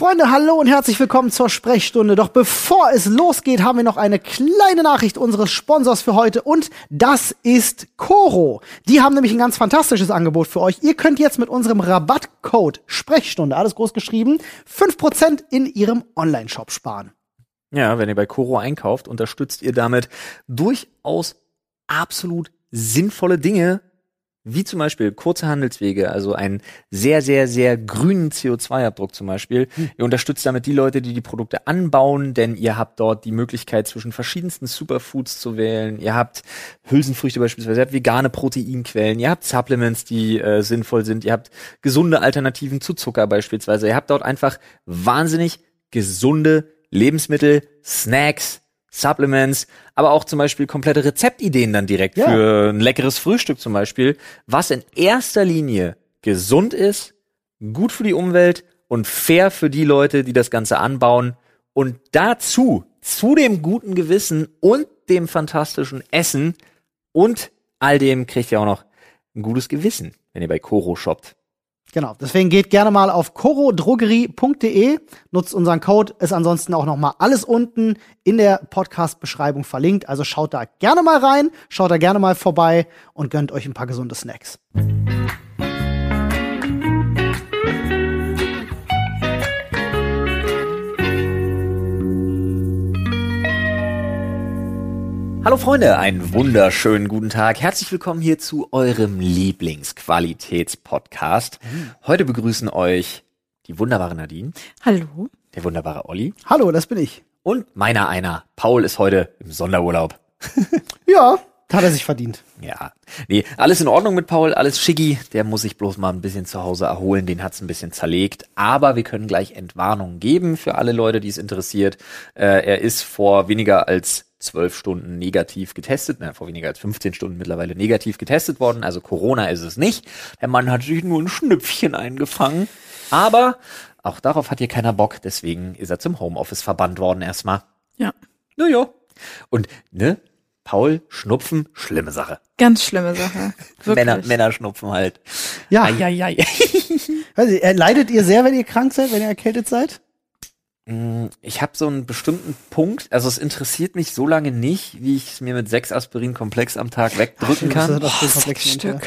Freunde, hallo und herzlich willkommen zur Sprechstunde. Doch bevor es losgeht, haben wir noch eine kleine Nachricht unseres Sponsors für heute und das ist Coro. Die haben nämlich ein ganz fantastisches Angebot für euch. Ihr könnt jetzt mit unserem Rabattcode Sprechstunde, alles groß geschrieben, 5% in ihrem Online-Shop sparen. Ja, wenn ihr bei Coro einkauft, unterstützt ihr damit durchaus absolut sinnvolle Dinge, wie zum Beispiel kurze Handelswege, also einen sehr, sehr, sehr grünen CO2-Abdruck zum Beispiel. Hm. Ihr unterstützt damit die Leute, die die Produkte anbauen, denn ihr habt dort die Möglichkeit, zwischen verschiedensten Superfoods zu wählen. Ihr habt Hülsenfrüchte beispielsweise, ihr habt vegane Proteinquellen, ihr habt Supplements, die äh, sinnvoll sind, ihr habt gesunde Alternativen zu Zucker beispielsweise. Ihr habt dort einfach wahnsinnig gesunde Lebensmittel, Snacks, Supplements, aber auch zum Beispiel komplette Rezeptideen dann direkt ja. für ein leckeres Frühstück zum Beispiel, was in erster Linie gesund ist, gut für die Umwelt und fair für die Leute, die das Ganze anbauen und dazu, zu dem guten Gewissen und dem fantastischen Essen und all dem kriegt ihr auch noch ein gutes Gewissen, wenn ihr bei Koro shoppt. Genau, deswegen geht gerne mal auf corodrogerie.de, nutzt unseren Code, ist ansonsten auch noch mal alles unten in der Podcast-Beschreibung verlinkt. Also schaut da gerne mal rein, schaut da gerne mal vorbei und gönnt euch ein paar gesunde Snacks. Hallo Freunde, einen wunderschönen guten Tag. Herzlich willkommen hier zu eurem Lieblingsqualitätspodcast. Heute begrüßen euch die wunderbare Nadine. Hallo. Der wunderbare Olli. Hallo, das bin ich. Und meiner einer. Paul ist heute im Sonderurlaub. ja, hat er sich verdient. Ja. Nee, alles in Ordnung mit Paul, alles schicki. Der muss sich bloß mal ein bisschen zu Hause erholen. Den hat's ein bisschen zerlegt. Aber wir können gleich Entwarnung geben für alle Leute, die es interessiert. Äh, er ist vor weniger als zwölf Stunden negativ getestet, na, vor weniger als 15 Stunden mittlerweile negativ getestet worden. Also Corona ist es nicht. Der Mann hat sich nur ein Schnüpfchen eingefangen. Aber auch darauf hat hier keiner Bock. Deswegen ist er zum Homeoffice verbannt worden erstmal. Ja. Naja. Und, ne? Paul, Schnupfen, schlimme Sache. Ganz schlimme Sache. Männer, Männer schnupfen halt. Ja. Eieiei. also, leidet ihr sehr, wenn ihr krank seid, wenn ihr erkältet seid? Mm, ich habe so einen bestimmten Punkt, also es interessiert mich so lange nicht, wie ich es mir mit sechs Aspirin-Komplex am Tag wegdrücken Ach, kann. Das, oh, sechs Stück.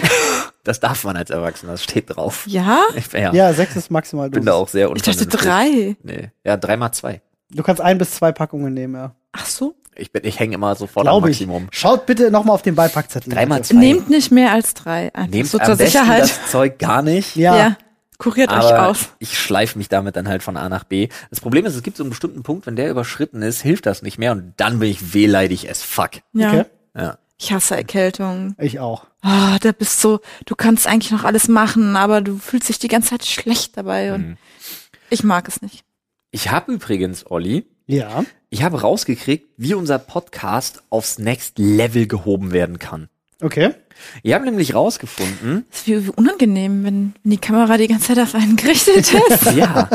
das darf man als Erwachsener, das steht drauf. Ja? Ich, ja. ja, sechs ist maximal. Bin da auch sehr Ich dachte drei. Nee, ja, dreimal zwei. Du kannst ein bis zwei Packungen nehmen, ja. Ach so? Ich bin, ich hänge immer sofort Glaub am Maximum. Ich. Schaut bitte nochmal auf den Beipackzettel. Dreimal zwei. Nehmt nicht mehr als drei. Einfach Nehmt so zur Sicherheit. das Zeug gar nicht. Ja. ja. Kuriert aber euch aus. Ich schleife mich damit dann halt von A nach B. Das Problem ist, es gibt so einen bestimmten Punkt, wenn der überschritten ist, hilft das nicht mehr und dann bin ich wehleidig as fuck. Ja. Okay. ja. Ich hasse Erkältung. Ich auch. Ah, oh, da bist so, du kannst eigentlich noch alles machen, aber du fühlst dich die ganze Zeit schlecht dabei und mhm. ich mag es nicht. Ich habe übrigens, Olli, ja. Ich habe rausgekriegt, wie unser Podcast aufs Next Level gehoben werden kann. Okay. Ich habe nämlich rausgefunden. Das ist wie, wie unangenehm, wenn die Kamera die ganze Zeit auf einen gerichtet ist. ja.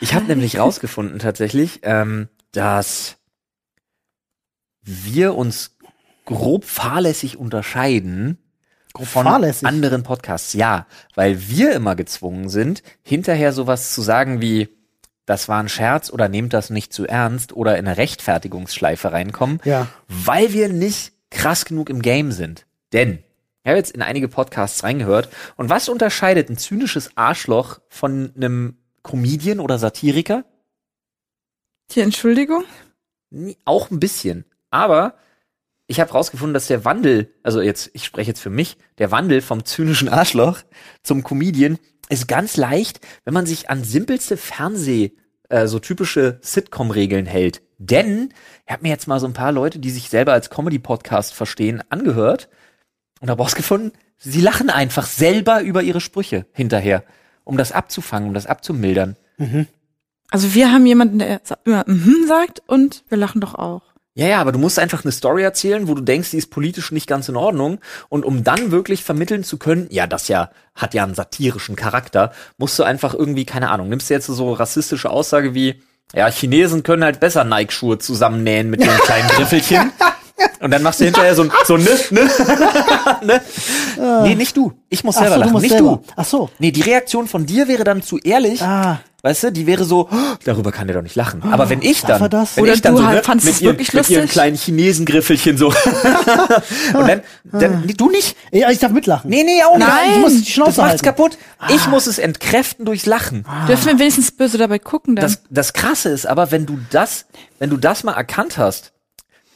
Ich habe nämlich rausgefunden tatsächlich, ähm, dass wir uns grob fahrlässig unterscheiden grob von fahrlässig. anderen Podcasts. Ja, weil wir immer gezwungen sind, hinterher sowas zu sagen wie, das war ein Scherz oder nehmt das nicht zu ernst oder in eine Rechtfertigungsschleife reinkommen, ja. weil wir nicht krass genug im Game sind. Denn ich habe jetzt in einige Podcasts reingehört. Und was unterscheidet ein zynisches Arschloch von einem Comedian oder Satiriker? Die Entschuldigung? Auch ein bisschen. Aber ich habe rausgefunden, dass der Wandel, also jetzt, ich spreche jetzt für mich, der Wandel vom zynischen Arschloch zum Comedian ist ganz leicht, wenn man sich an simpelste Fernseh, äh, so typische Sitcom-Regeln hält. Denn ich habe mir jetzt mal so ein paar Leute, die sich selber als Comedy-Podcast verstehen, angehört und habe rausgefunden, sie lachen einfach selber über ihre Sprüche hinterher, um das abzufangen, um das abzumildern. Mhm. Also wir haben jemanden, der immer mhm sagt und wir lachen doch auch. Ja, ja, aber du musst einfach eine Story erzählen, wo du denkst, die ist politisch nicht ganz in Ordnung. Und um dann wirklich vermitteln zu können, ja, das ja hat ja einen satirischen Charakter, musst du einfach irgendwie, keine Ahnung, nimmst du jetzt so rassistische Aussage wie, ja, Chinesen können halt besser Nike-Schuhe zusammennähen mit ihren kleinen Griffelchen. Und dann machst du hinterher so ein, so ein ne, ne, ne? Nee, nicht du. Ich muss Ach selber so, du lachen, musst nicht selber. du. Ach so. Nee, die Reaktion von dir wäre dann zu ehrlich. Ah. Weißt du, die wäre so, "Oh, darüber kann der doch nicht lachen. Aber wenn ich Darf dann, das? wenn Oder ich dann du so, halt ne, fandst mit, es ihren, wirklich mit ihren lustig? kleinen Chinesengriffelchen so. Und dann, dann nee, du nicht? Ja, ich darf mitlachen. Nee, nee, auch nicht. Nein. Ich muss die Das Schnauze macht's halten. kaputt. Ich muss es entkräften durchs Lachen. Dürfen wir wenigstens böse dabei gucken dann? Das, das Krasse ist aber, wenn du das, wenn du das mal erkannt hast,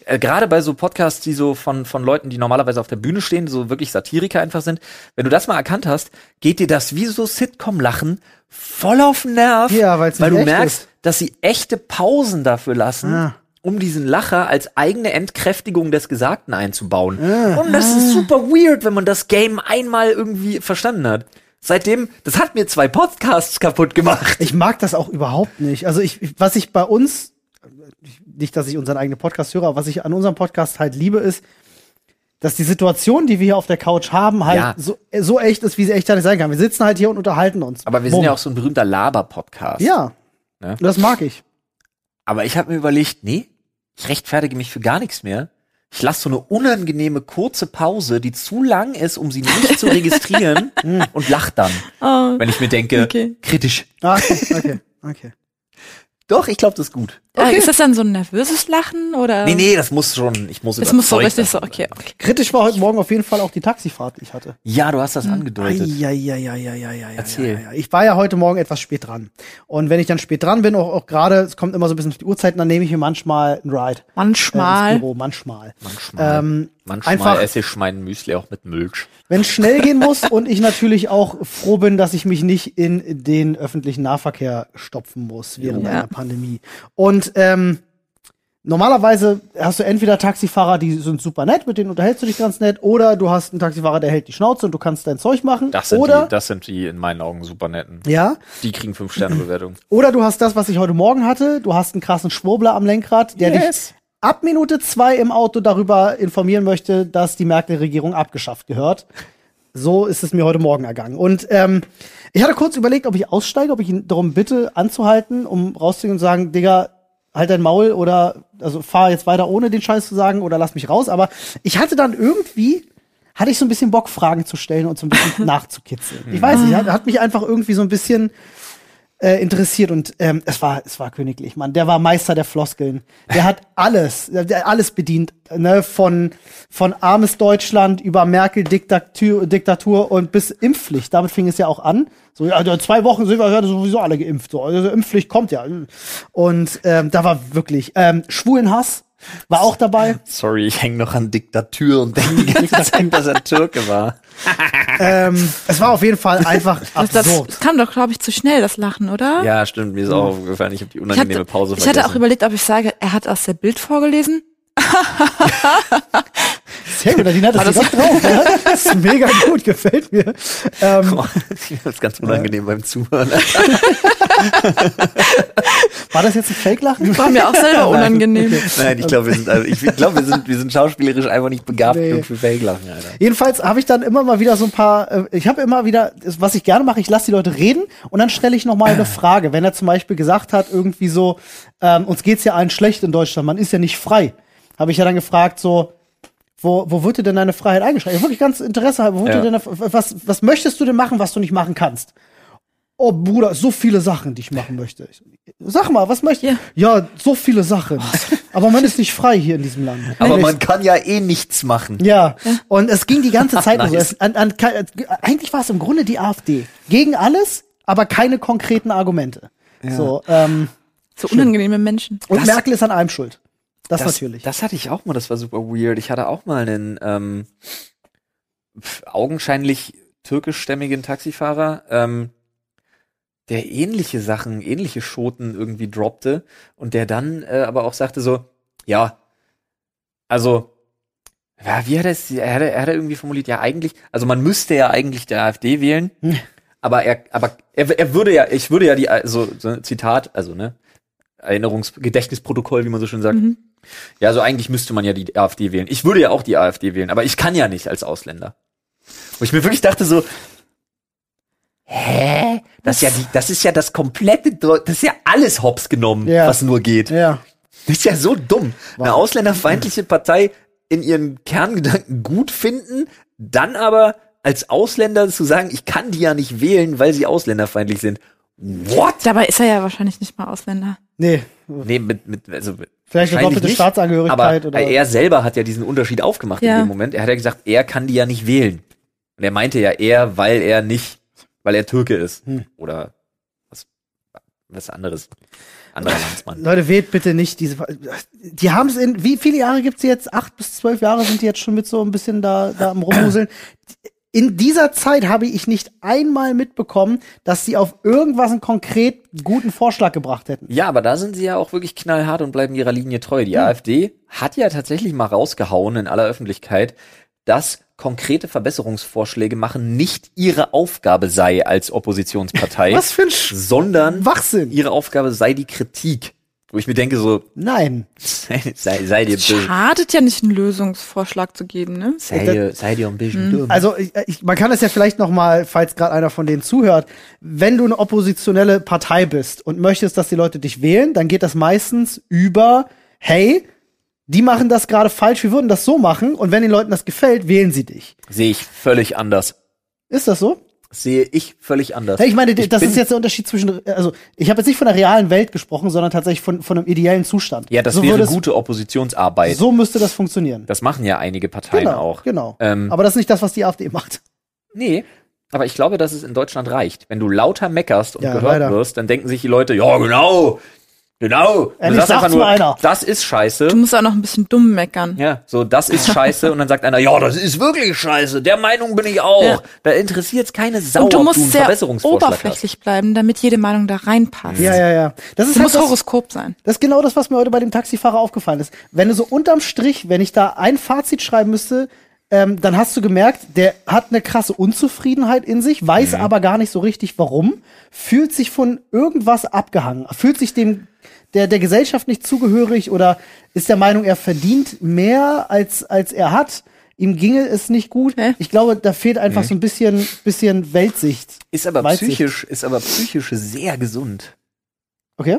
äh, gerade bei so Podcasts, die so von, von Leuten, die normalerweise auf der Bühne stehen, so wirklich Satiriker einfach sind, wenn du das mal erkannt hast, geht dir das wie so Sitcom-Lachen voll auf den Nerv, Ja, weil du merkst, ist. dass sie echte Pausen dafür lassen. Ja. Um diesen Lacher als eigene Entkräftigung des Gesagten einzubauen. Ah. Und das ist super weird, wenn man das Game einmal irgendwie verstanden hat. Seitdem, das hat mir zwei Podcasts kaputt gemacht. Ich mag das auch überhaupt nicht. Also ich, ich- was ich bei uns, nicht, dass ich unseren eigenen Podcast höre, aber was ich an unserem Podcast halt liebe, ist, dass die Situation, die wir hier auf der Couch haben, halt Ja. so, so echt ist, wie sie echt gar nicht sein kann. Wir sitzen halt hier und unterhalten uns. Aber wir Bumm. sind ja auch so ein berühmter Laber-Podcast. Ja. Ne? Das mag ich. Aber ich habe mir überlegt, nee, ich rechtfertige mich für gar nichts mehr. Ich lasse so eine unangenehme kurze Pause, die zu lang ist, um sie nicht zu registrieren und lach dann, oh. wenn ich mir denke, Okay. kritisch. Ah, okay, okay, okay. Doch, ich glaube, das ist gut. Äh, Ist das dann so ein nervöses Lachen oder? Nee, nee, das muss schon, ich muss Das muss so richtig so, okay, okay. Kritisch war heute Morgen auf jeden Fall auch die Taxifahrt, die ich hatte. Ja, du hast das angedeutet. Eieieiei. Erzähl. Ja, ja. Ich war ja heute Morgen etwas spät dran. Und wenn ich dann spät dran bin, auch, auch gerade, es kommt immer so ein bisschen auf die Uhrzeiten, dann nehme ich mir manchmal einen Ride. Äh, Manchmal. ins Büro, manchmal. Manchmal, Ähm, manchmal einfach- esse ich mein Müsli auch mit Milch. Wenn es schnell gehen muss und ich natürlich auch froh bin, dass ich mich nicht in den öffentlichen Nahverkehr stopfen muss während Ja. einer Pandemie. Und ähm, normalerweise hast du entweder Taxifahrer, die sind super nett, mit denen unterhältst du dich ganz nett, oder du hast einen Taxifahrer, der hält die Schnauze und du kannst dein Zeug machen. Das sind, oder die, das sind die in meinen Augen super netten. ja, Die kriegen fünf Sterne Bewertung. oder du hast das, was ich heute Morgen hatte. Du hast einen krassen Schwurbler am Lenkrad, der Yes. dich ab Minute zwei im Auto darüber informieren möchte, dass die Merkel-Regierung abgeschafft gehört. So ist es mir heute Morgen ergangen. Und ähm, ich hatte kurz überlegt, ob ich aussteige, ob ich ihn darum bitte anzuhalten, um rauszugehen und zu sagen, Digga, halt dein Maul oder also fahr jetzt weiter ohne den Scheiß zu sagen oder lass mich raus. Aber ich hatte dann irgendwie, hatte ich so ein bisschen Bock, Fragen zu stellen und so ein bisschen nachzukitzeln. Ich weiß nicht, hat, hat mich einfach irgendwie so ein bisschen äh, interessiert und ähm, es war es war königlich, Mann. Der war Meister der Floskeln. Der hat alles, der alles bedient, ne, von von armes Deutschland über Merkel Diktatur, Diktatur und bis Impfpflicht. Damit fing es ja auch an. So ja, in zwei Wochen sind wir ja sowieso alle geimpft. So, also Impfpflicht kommt ja. Und ähm, da war wirklich ähm, Schwulenhass war auch dabei. Sorry, ich hänge noch an Diktatur und denke die ganze Zeit, dass er Türke war. ähm, es war auf jeden Fall einfach Das, das absurd. kam doch, glaube ich, zu schnell, das Lachen, oder? Ja, stimmt, mir ist auch aufgefallen, ich habe die Ich unangenehme hatte, Pause ich hatte auch vergessen. überlegt, ob ich sage, er hat aus der Bild vorgelesen. Sehr gut, Nadine hat das, das- das drauf. Ja? Das ist mega gut, gefällt mir. Ähm, das ist ganz unangenehm beim Zuhören. war das jetzt ein Fake-Lachen? War mir auch selber unangenehm. Nein, ich glaube, wir sind, also ich glaube, wir sind, wir sind schauspielerisch einfach nicht begabt Nee. genug für Fake-Lachen, Alter. Jedenfalls habe ich dann immer mal wieder so ein paar, äh, ich habe immer wieder, was ich gerne mache, ich lasse die Leute reden und dann stelle ich noch mal eine Frage. Wenn er zum Beispiel gesagt hat, irgendwie so, ähm, uns geht's ja allen schlecht in Deutschland, man ist ja nicht frei, habe ich ja dann gefragt, so, wo, wo wird dir denn deine Freiheit eingeschränkt? Wirklich ganz Interesse, halber, wo wird Ja. dir denn, was, was möchtest du denn machen, was du nicht machen kannst? Oh Bruder, so viele Sachen, die ich machen möchte. Sag mal, was möchtest du? Ja, so viele Sachen. Aber man ist nicht frei hier in diesem Land. Aber man kann ja eh nichts machen. Ja, und es ging die ganze Zeit so. Nice. Es, an, an, eigentlich war es im Grunde die AfD. Gegen alles, aber keine konkreten Argumente. So, ähm, So unangenehme Menschen. und Das- Merkel ist an allem schuld. Das, Das, natürlich. das hatte ich auch mal, das war super weird. Ich hatte auch mal einen ähm, augenscheinlich türkischstämmigen Taxifahrer, ähm, der ähnliche Sachen, ähnliche Schoten irgendwie droppte und der dann äh, aber auch sagte so, ja, also, ja, wie hat er es, er hat, er hat irgendwie formuliert, ja eigentlich, also man müsste ja eigentlich der AfD wählen, Hm. aber er, aber er, er würde ja, ich würde ja die, also so Zitat, also ne, Erinnerungs Gedächtnisprotokoll, wie man so schön sagt. Mhm. Ja, also eigentlich müsste man ja die AfD wählen. Ich würde ja auch die AfD wählen, aber ich kann ja nicht als Ausländer. Wo ich mir wirklich dachte so, hä? Das ist ja die, das ist ja das komplette, Deu- das ist ja alles hops genommen, Ja. was nur geht. ja. Das ist ja so dumm. Eine ausländerfeindliche Partei in ihren Kerngedanken gut finden, dann aber als Ausländer zu sagen, ich kann die ja nicht wählen, weil sie ausländerfeindlich sind. What? Dabei ist er ja wahrscheinlich nicht mal Ausländer. Nee, Nee, mit, mit, also vielleicht eine wahrscheinlich doppelte nicht, Staatsangehörigkeit aber oder. er selber hat ja diesen Unterschied aufgemacht Ja. in dem Moment. Er hat ja gesagt, er kann die ja nicht wählen. Und er meinte ja eher, weil er nicht, weil er Türke ist. Hm. Oder was, was anderes. Anderer Landsmann. Leute, wählt bitte nicht diese. Die haben es in. Wie viele Jahre gibt's jetzt? Acht bis zwölf Jahre sind die jetzt schon mit so ein bisschen da, da am Rumhuseln. In dieser Zeit habe ich nicht einmal mitbekommen, dass sie auf irgendwas einen konkret guten Vorschlag gebracht hätten. Ja, aber da sind sie ja auch wirklich knallhart und bleiben ihrer Linie treu. Hm. Die AfD hat ja tatsächlich mal rausgehauen in aller Öffentlichkeit, dass konkrete Verbesserungsvorschläge machen nicht ihre Aufgabe sei als Oppositionspartei, Was für ein Sch sondern Wachsinn. ihre Aufgabe sei die Kritik. Wo ich mir denke so, Nein. sei, sei, sei dir böse. Schadet ja nicht, einen Lösungsvorschlag zu geben, ne? Sei dir, sei dir ein bisschen dumm. Also ich, ich, man kann es ja vielleicht noch mal, falls gerade einer von denen zuhört, wenn du eine oppositionelle Partei bist und möchtest, dass die Leute dich wählen, dann geht das meistens über, hey, die machen das gerade falsch, wir würden das so machen und wenn den Leuten das gefällt, wählen sie dich. Sehe ich völlig anders. Ist das so? Sehe ich völlig anders. Hey, ich meine, Ich das ist jetzt der Unterschied zwischen, also ich habe jetzt nicht von der realen Welt gesprochen, sondern tatsächlich von, von einem ideellen Zustand. Ja, das so wäre gute Oppositionsarbeit. So müsste das funktionieren. Das machen ja einige Parteien genau, auch. genau. Ähm, Aber das ist nicht das, was die AfD macht. Nee, aber ich glaube, dass es in Deutschland reicht. Wenn du lauter meckerst und Ja, gehört leider. wirst, dann denken sich die Leute, ja, genau, genau. Und du sagst einfach mal einer. das ist scheiße. Du musst auch noch ein bisschen dumm meckern. Ja, so, das ist scheiße. und dann sagt einer, ja, das ist wirklich scheiße. Der Meinung bin ich auch. Ja. Da interessiert es keine Sau, Und du musst du einen sehr Verbesserungsvorschlag hast. oberflächlich bleiben, damit jede Meinung da reinpasst. Ja, ja, ja. Das ist Du halt musst das, Horoskop sein. Das ist genau das, was mir heute bei dem Taxifahrer aufgefallen ist. Wenn du so unterm Strich, wenn ich da ein Fazit schreiben müsste, ähm, dann hast du gemerkt, der hat eine krasse Unzufriedenheit in sich, weiß aber gar nicht so richtig warum, fühlt sich von irgendwas abgehangen, fühlt sich dem der, der Gesellschaft nicht zugehörig oder ist der Meinung, er verdient mehr als, als er hat. Ihm ginge es nicht gut. Hä? Ich glaube, da fehlt einfach so ein bisschen, bisschen Weltsicht. Ist aber Weitsicht. psychisch, ist aber psychisch sehr gesund. Okay?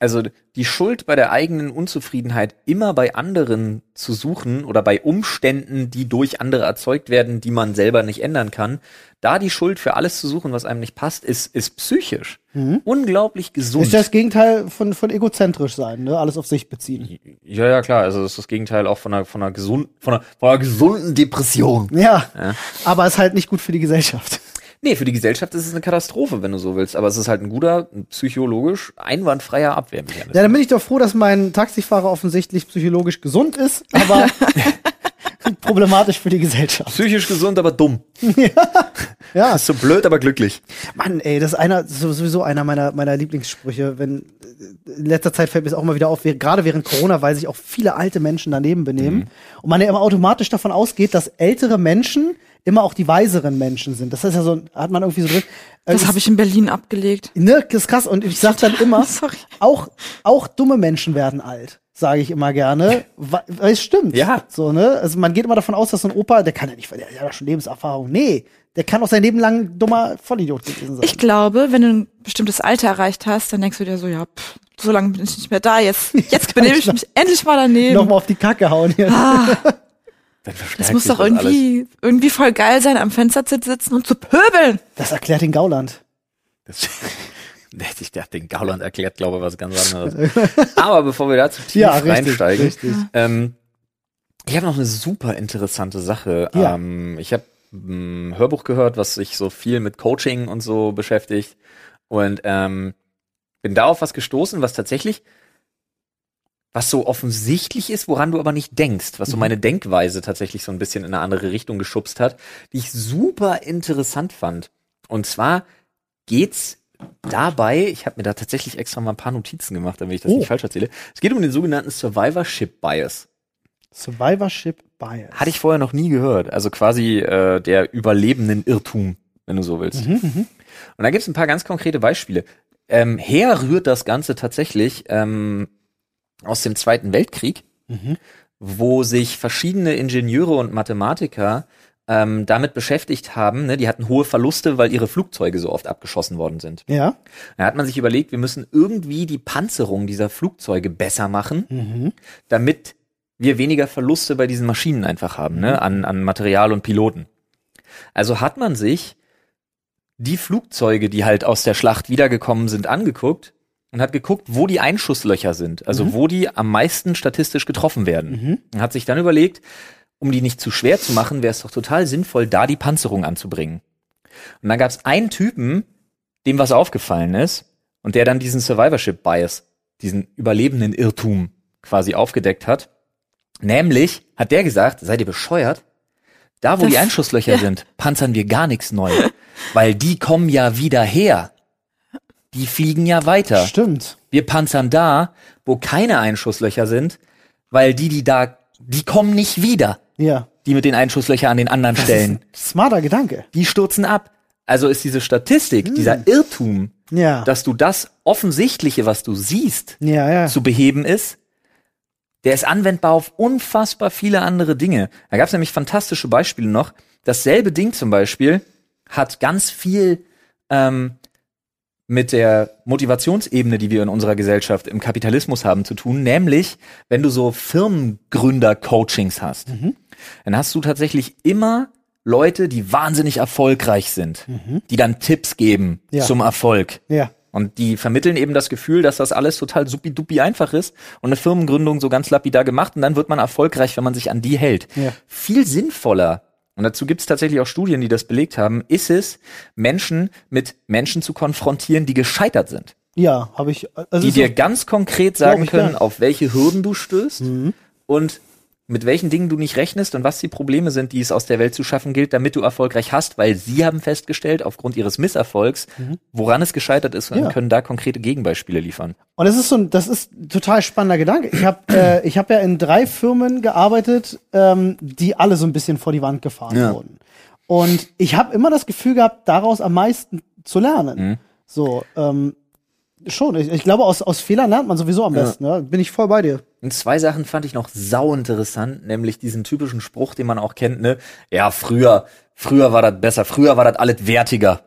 Also die Schuld bei der eigenen Unzufriedenheit immer bei anderen zu suchen oder bei Umständen, die durch andere erzeugt werden, die man selber nicht ändern kann, da die Schuld für alles zu suchen, was einem nicht passt, ist, ist psychisch unglaublich gesund. Ist das Gegenteil von, von egozentrisch sein, ne? Alles auf sich beziehen. ja, ja, klar. Also das ist das Gegenteil auch von einer, von einer gesunden, von einer, von einer gesunden Depression. Ja, Ja. aber ist halt nicht gut für die Gesellschaft. Nee, für die Gesellschaft ist es eine Katastrophe, wenn du so willst. Aber es ist halt ein guter, psychologisch einwandfreier Abwehrmechanismus. Ja, dann bin ich doch froh, dass mein Taxifahrer offensichtlich psychologisch gesund ist, aber problematisch für die Gesellschaft. Psychisch gesund, aber dumm. Ja, Ist so blöd, aber glücklich. Mann, ey, das ist einer, so- sowieso einer meiner, meiner Lieblingssprüche. Wenn, in letzter Zeit fällt mir es auch immer wieder auf, gerade während Corona, weil sich auch viele alte Menschen daneben benehmen. Und man ja immer automatisch davon ausgeht, dass ältere Menschen immer auch die weiseren Menschen sind. Das ist ja so, hat man irgendwie so drin. Äh, Das habe ich in Berlin abgelegt. Ne, das ist krass. Und ich sag dann immer, Sorry. auch, auch dumme Menschen werden alt, sage ich immer gerne. Weil weil es stimmt. Ja. So, ne? Also man geht immer davon aus, dass so ein Opa, der kann ja nicht, weil der hat ja schon Lebenserfahrung. Nee, der kann auch sein Leben lang ein dummer Vollidiot gewesen sein. Ich glaube, wenn du ein bestimmtes Alter erreicht hast, dann denkst du dir so, ja, pff, so lange bin ich nicht mehr da. Jetzt, jetzt benehme ich mich endlich mal daneben. Nochmal auf die Kacke hauen hier. Verstärkt Das muss sich doch alles. irgendwie, irgendwie voll geil sein, am Fenster zu sitzen und zu pöbeln. Das erklärt den Gauland. Das, ich dachte, den Gauland erklärt, glaube ich, was ganz anderes. Aber bevor wir da zu tief Ja, richtig, reinsteigen, richtig. Ähm, ich habe noch eine super interessante Sache. Ja. Ähm, ich habe ein Hörbuch gehört, was sich so viel mit Coaching und so beschäftigt und ähm, bin da auf was gestoßen, was tatsächlich was so offensichtlich ist, woran du aber nicht denkst, was so Mhm. meine Denkweise tatsächlich so ein bisschen in eine andere Richtung geschubst hat, die ich super interessant fand. Und zwar geht's dabei, ich habe mir da tatsächlich extra mal ein paar Notizen gemacht, damit ich das Oh. nicht falsch erzähle. Es geht um den sogenannten Survivorship Bias. Survivorship Bias. Hatte ich vorher noch nie gehört. Also quasi äh, der überlebenden Irrtum, wenn du so willst. Mhm, Und da gibt's ein paar ganz konkrete Beispiele. Ähm, her rührt das Ganze tatsächlich ähm, aus dem Zweiten Weltkrieg, Mhm. wo sich verschiedene Ingenieure und Mathematiker ähm, damit beschäftigt haben. Ne? Die hatten hohe Verluste, weil ihre Flugzeuge so oft abgeschossen worden sind. Ja. Da hat man sich überlegt, wir müssen irgendwie die Panzerung dieser Flugzeuge besser machen, Mhm. damit wir weniger Verluste bei diesen Maschinen einfach haben, ne, an, an Material und Piloten. Also hat man sich die Flugzeuge, die halt aus der Schlacht wiedergekommen sind, angeguckt und hat geguckt, wo die Einschusslöcher sind, also wo die am meisten statistisch getroffen werden. Und hat sich dann überlegt, um die nicht zu schwer zu machen, wäre es doch total sinnvoll, da die Panzerung anzubringen. Und dann gab es einen Typen, dem was aufgefallen ist und der dann diesen Survivorship Bias, diesen überlebenden Irrtum quasi aufgedeckt hat. Nämlich hat der gesagt, seid ihr bescheuert? Da, wo Das- die Einschusslöcher sind, panzern wir gar nichts neu. Weil die kommen ja wieder her. Die fliegen ja weiter. Stimmt. Wir panzern da, wo keine Einschusslöcher sind, weil die, die da, die kommen nicht wieder. Ja. Die mit den Einschusslöchern an den anderen Stellen. Smarter Gedanke. Die stürzen ab. Also ist diese Statistik, dieser Irrtum, Ja. dass du das Offensichtliche, was du siehst, ja, ja. zu beheben ist, der ist anwendbar auf unfassbar viele andere Dinge. Da gab es nämlich fantastische Beispiele noch. Dasselbe Ding zum Beispiel hat ganz viel ähm, mit der Motivationsebene, die wir in unserer Gesellschaft im Kapitalismus haben, zu tun. Nämlich, wenn du so Firmengründer-Coachings hast, dann hast du tatsächlich immer Leute, die wahnsinnig erfolgreich sind, die dann Tipps geben Ja. zum Erfolg. ja. Und die vermitteln eben das Gefühl, dass das alles total supi-dupi einfach ist und eine Firmengründung so ganz lapidar gemacht und dann wird man erfolgreich, wenn man sich an die hält. Ja. Viel sinnvoller, und dazu gibt es tatsächlich auch Studien, die das belegt haben, ist es, Menschen mit Menschen zu konfrontieren, die gescheitert sind. Ja, habe ich. Also Die dir ganz konkret sagen können, gern. auf welche Hürden du stößt Mhm. und mit welchen Dingen du nicht rechnest und was die Probleme sind, die es aus der Welt zu schaffen gilt, damit du erfolgreich hast, weil sie haben festgestellt, aufgrund ihres Misserfolgs, woran es gescheitert ist und Mhm. Ja. können da konkrete Gegenbeispiele liefern. Und das ist so ein, das ist ein total spannender Gedanke. Ich habe äh, ich hab ja in drei Firmen gearbeitet, ähm, die alle so ein bisschen vor die Wand gefahren Ja. wurden. Und ich habe immer das Gefühl gehabt, daraus am meisten zu lernen. Mhm. So, ähm, schon. Ich, ich glaube, aus, aus Fehlern lernt man sowieso am Ja. besten. Ne? Bin ich voll bei dir. Und zwei Sachen fand ich noch sau interessant, nämlich diesen typischen Spruch, den man auch kennt, ne? Ja, früher, früher war das besser, früher war das alles wertiger.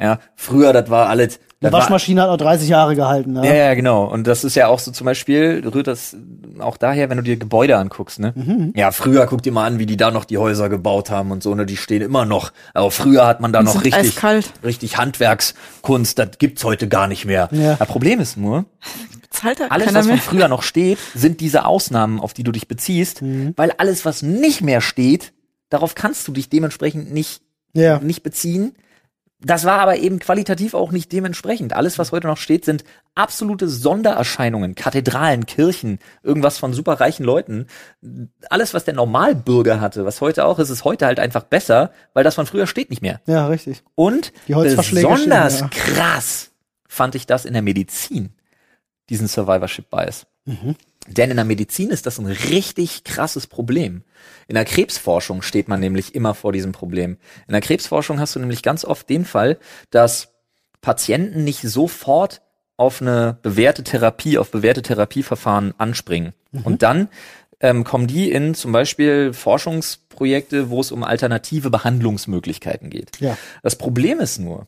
Ja, früher, das war alles. Die das war- Waschmaschine hat auch 30 Jahre gehalten. Ne? Ja, ja, genau. Und das ist ja auch so zum Beispiel, rührt das auch daher, wenn du dir Gebäude anguckst, ne? Mhm. Ja, früher guck dir mal an, wie die da noch die Häuser gebaut haben und so, ne? Die stehen immer noch. Aber früher hat man da Und noch richtig, eiskalt. richtig Handwerkskunst, das gibt's heute gar nicht mehr. Ja. Das Problem ist nur, Bezahlt da alles, was von früher noch steht, sind diese Ausnahmen, auf die du dich beziehst, Mhm. weil alles, was nicht mehr steht, darauf kannst du dich dementsprechend nicht, Ja. nicht beziehen. Das war aber eben qualitativ auch nicht dementsprechend. Alles, was heute noch steht, sind absolute Sondererscheinungen, Kathedralen, Kirchen, irgendwas von superreichen Leuten. Alles, was der Normalbürger hatte, was heute auch ist, ist heute halt einfach besser, weil das von früher steht nicht mehr. ja, richtig. Und besonders stehen, krass fand ich das in der Medizin, diesen Survivorship Bias. Denn in der Medizin ist das ein richtig krasses Problem. In der Krebsforschung steht man nämlich immer vor diesem Problem. In der Krebsforschung hast du nämlich ganz oft den Fall, dass Patienten nicht sofort auf eine bewährte Therapie, auf bewährte Therapieverfahren anspringen. Und dann ähm, kommen die in zum Beispiel Forschungsprojekte, wo es um alternative Behandlungsmöglichkeiten geht. Ja. Das Problem ist nur,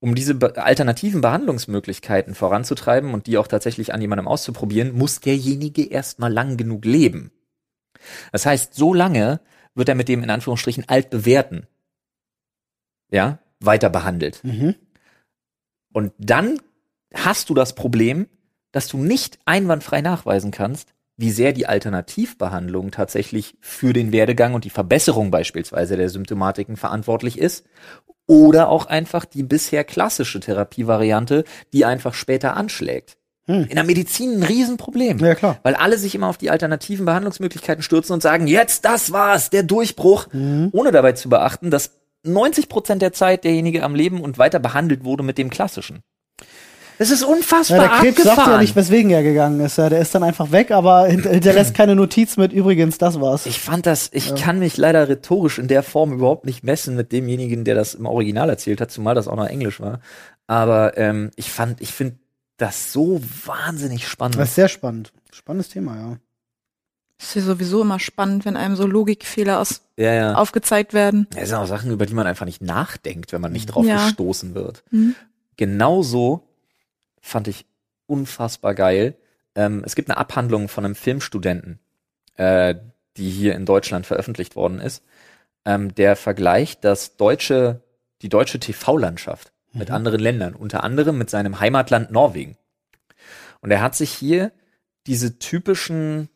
um diese be alternativen Behandlungsmöglichkeiten voranzutreiben und die auch tatsächlich an jemandem auszuprobieren, muss derjenige erstmal lang genug leben. Das heißt, so lange wird er mit dem in Anführungsstrichen altbewährten, ja, weiter behandelt. Mhm. Und dann hast du das Problem, dass du nicht einwandfrei nachweisen kannst, wie sehr die Alternativbehandlung tatsächlich für den Werdegang und die Verbesserung beispielsweise der Symptomatiken verantwortlich ist oder auch einfach die bisher klassische Therapievariante, die einfach später anschlägt. Hm. In der Medizin ein Riesenproblem. Ja, klar. Weil alle sich immer auf die alternativen Behandlungsmöglichkeiten stürzen und sagen, jetzt, das war's, der Durchbruch, Mhm. ohne dabei zu beachten, dass 90 Prozent der Zeit derjenige am Leben und weiter behandelt wurde mit dem Klassischen. Das ist Ja, unfassbar der Krebs sagt abgefahren. ja nicht, weswegen er gegangen ist. Ja, der ist dann einfach weg, aber hint- hinterlässt keine Notiz mit, übrigens, das war's. ich fand das, ich kann mich leider rhetorisch in der Form überhaupt nicht messen mit demjenigen, der das im Original erzählt hat, zumal das auch noch Englisch war. Aber ähm, ich fand, ich finde das so wahnsinnig spannend. Das ist sehr spannend. Spannendes Thema, ja. Ist ja sowieso immer spannend, wenn einem so Logikfehler aus, ja, ja. aufgezeigt werden. Ja, Es sind auch Sachen, über die man einfach nicht nachdenkt, wenn man nicht drauf Ja. gestoßen wird. Mhm. Genauso fand ich unfassbar geil. Ähm, es gibt eine Abhandlung von einem Filmstudenten. äh, die hier in Deutschland veröffentlicht worden ist, ähm, der vergleicht das deutsche, die deutsche TV-Landschaft mit anderen Ländern, unter anderem mit seinem Heimatland Norwegen. Und er hat sich hier diese typischen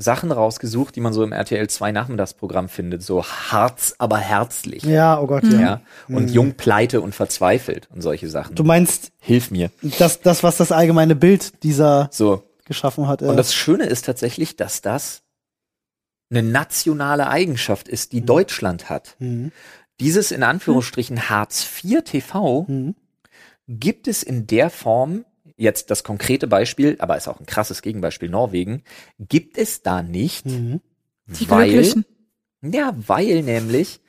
Sachen rausgesucht, die man so im RTL 2 Nachmittagsprogramm findet, so Harz, aber herzlich. Ja, oh Gott, ja. Ja, und jung, pleite und verzweifelt und solche Sachen. Du meinst Hilf mir. das, das, was das allgemeine Bild dieser So. geschaffen hat. äh, Und das Schöne ist tatsächlich, dass das eine nationale Eigenschaft ist, die Deutschland hat. Mhm. Dieses in Anführungsstrichen Hartz IV TV Mhm. gibt es in der Form, jetzt das konkrete Beispiel, aber ist auch ein krasses Gegenbeispiel Norwegen, gibt es da nicht, Mhm. Die weil, Glücklichen. ja, weil nämlich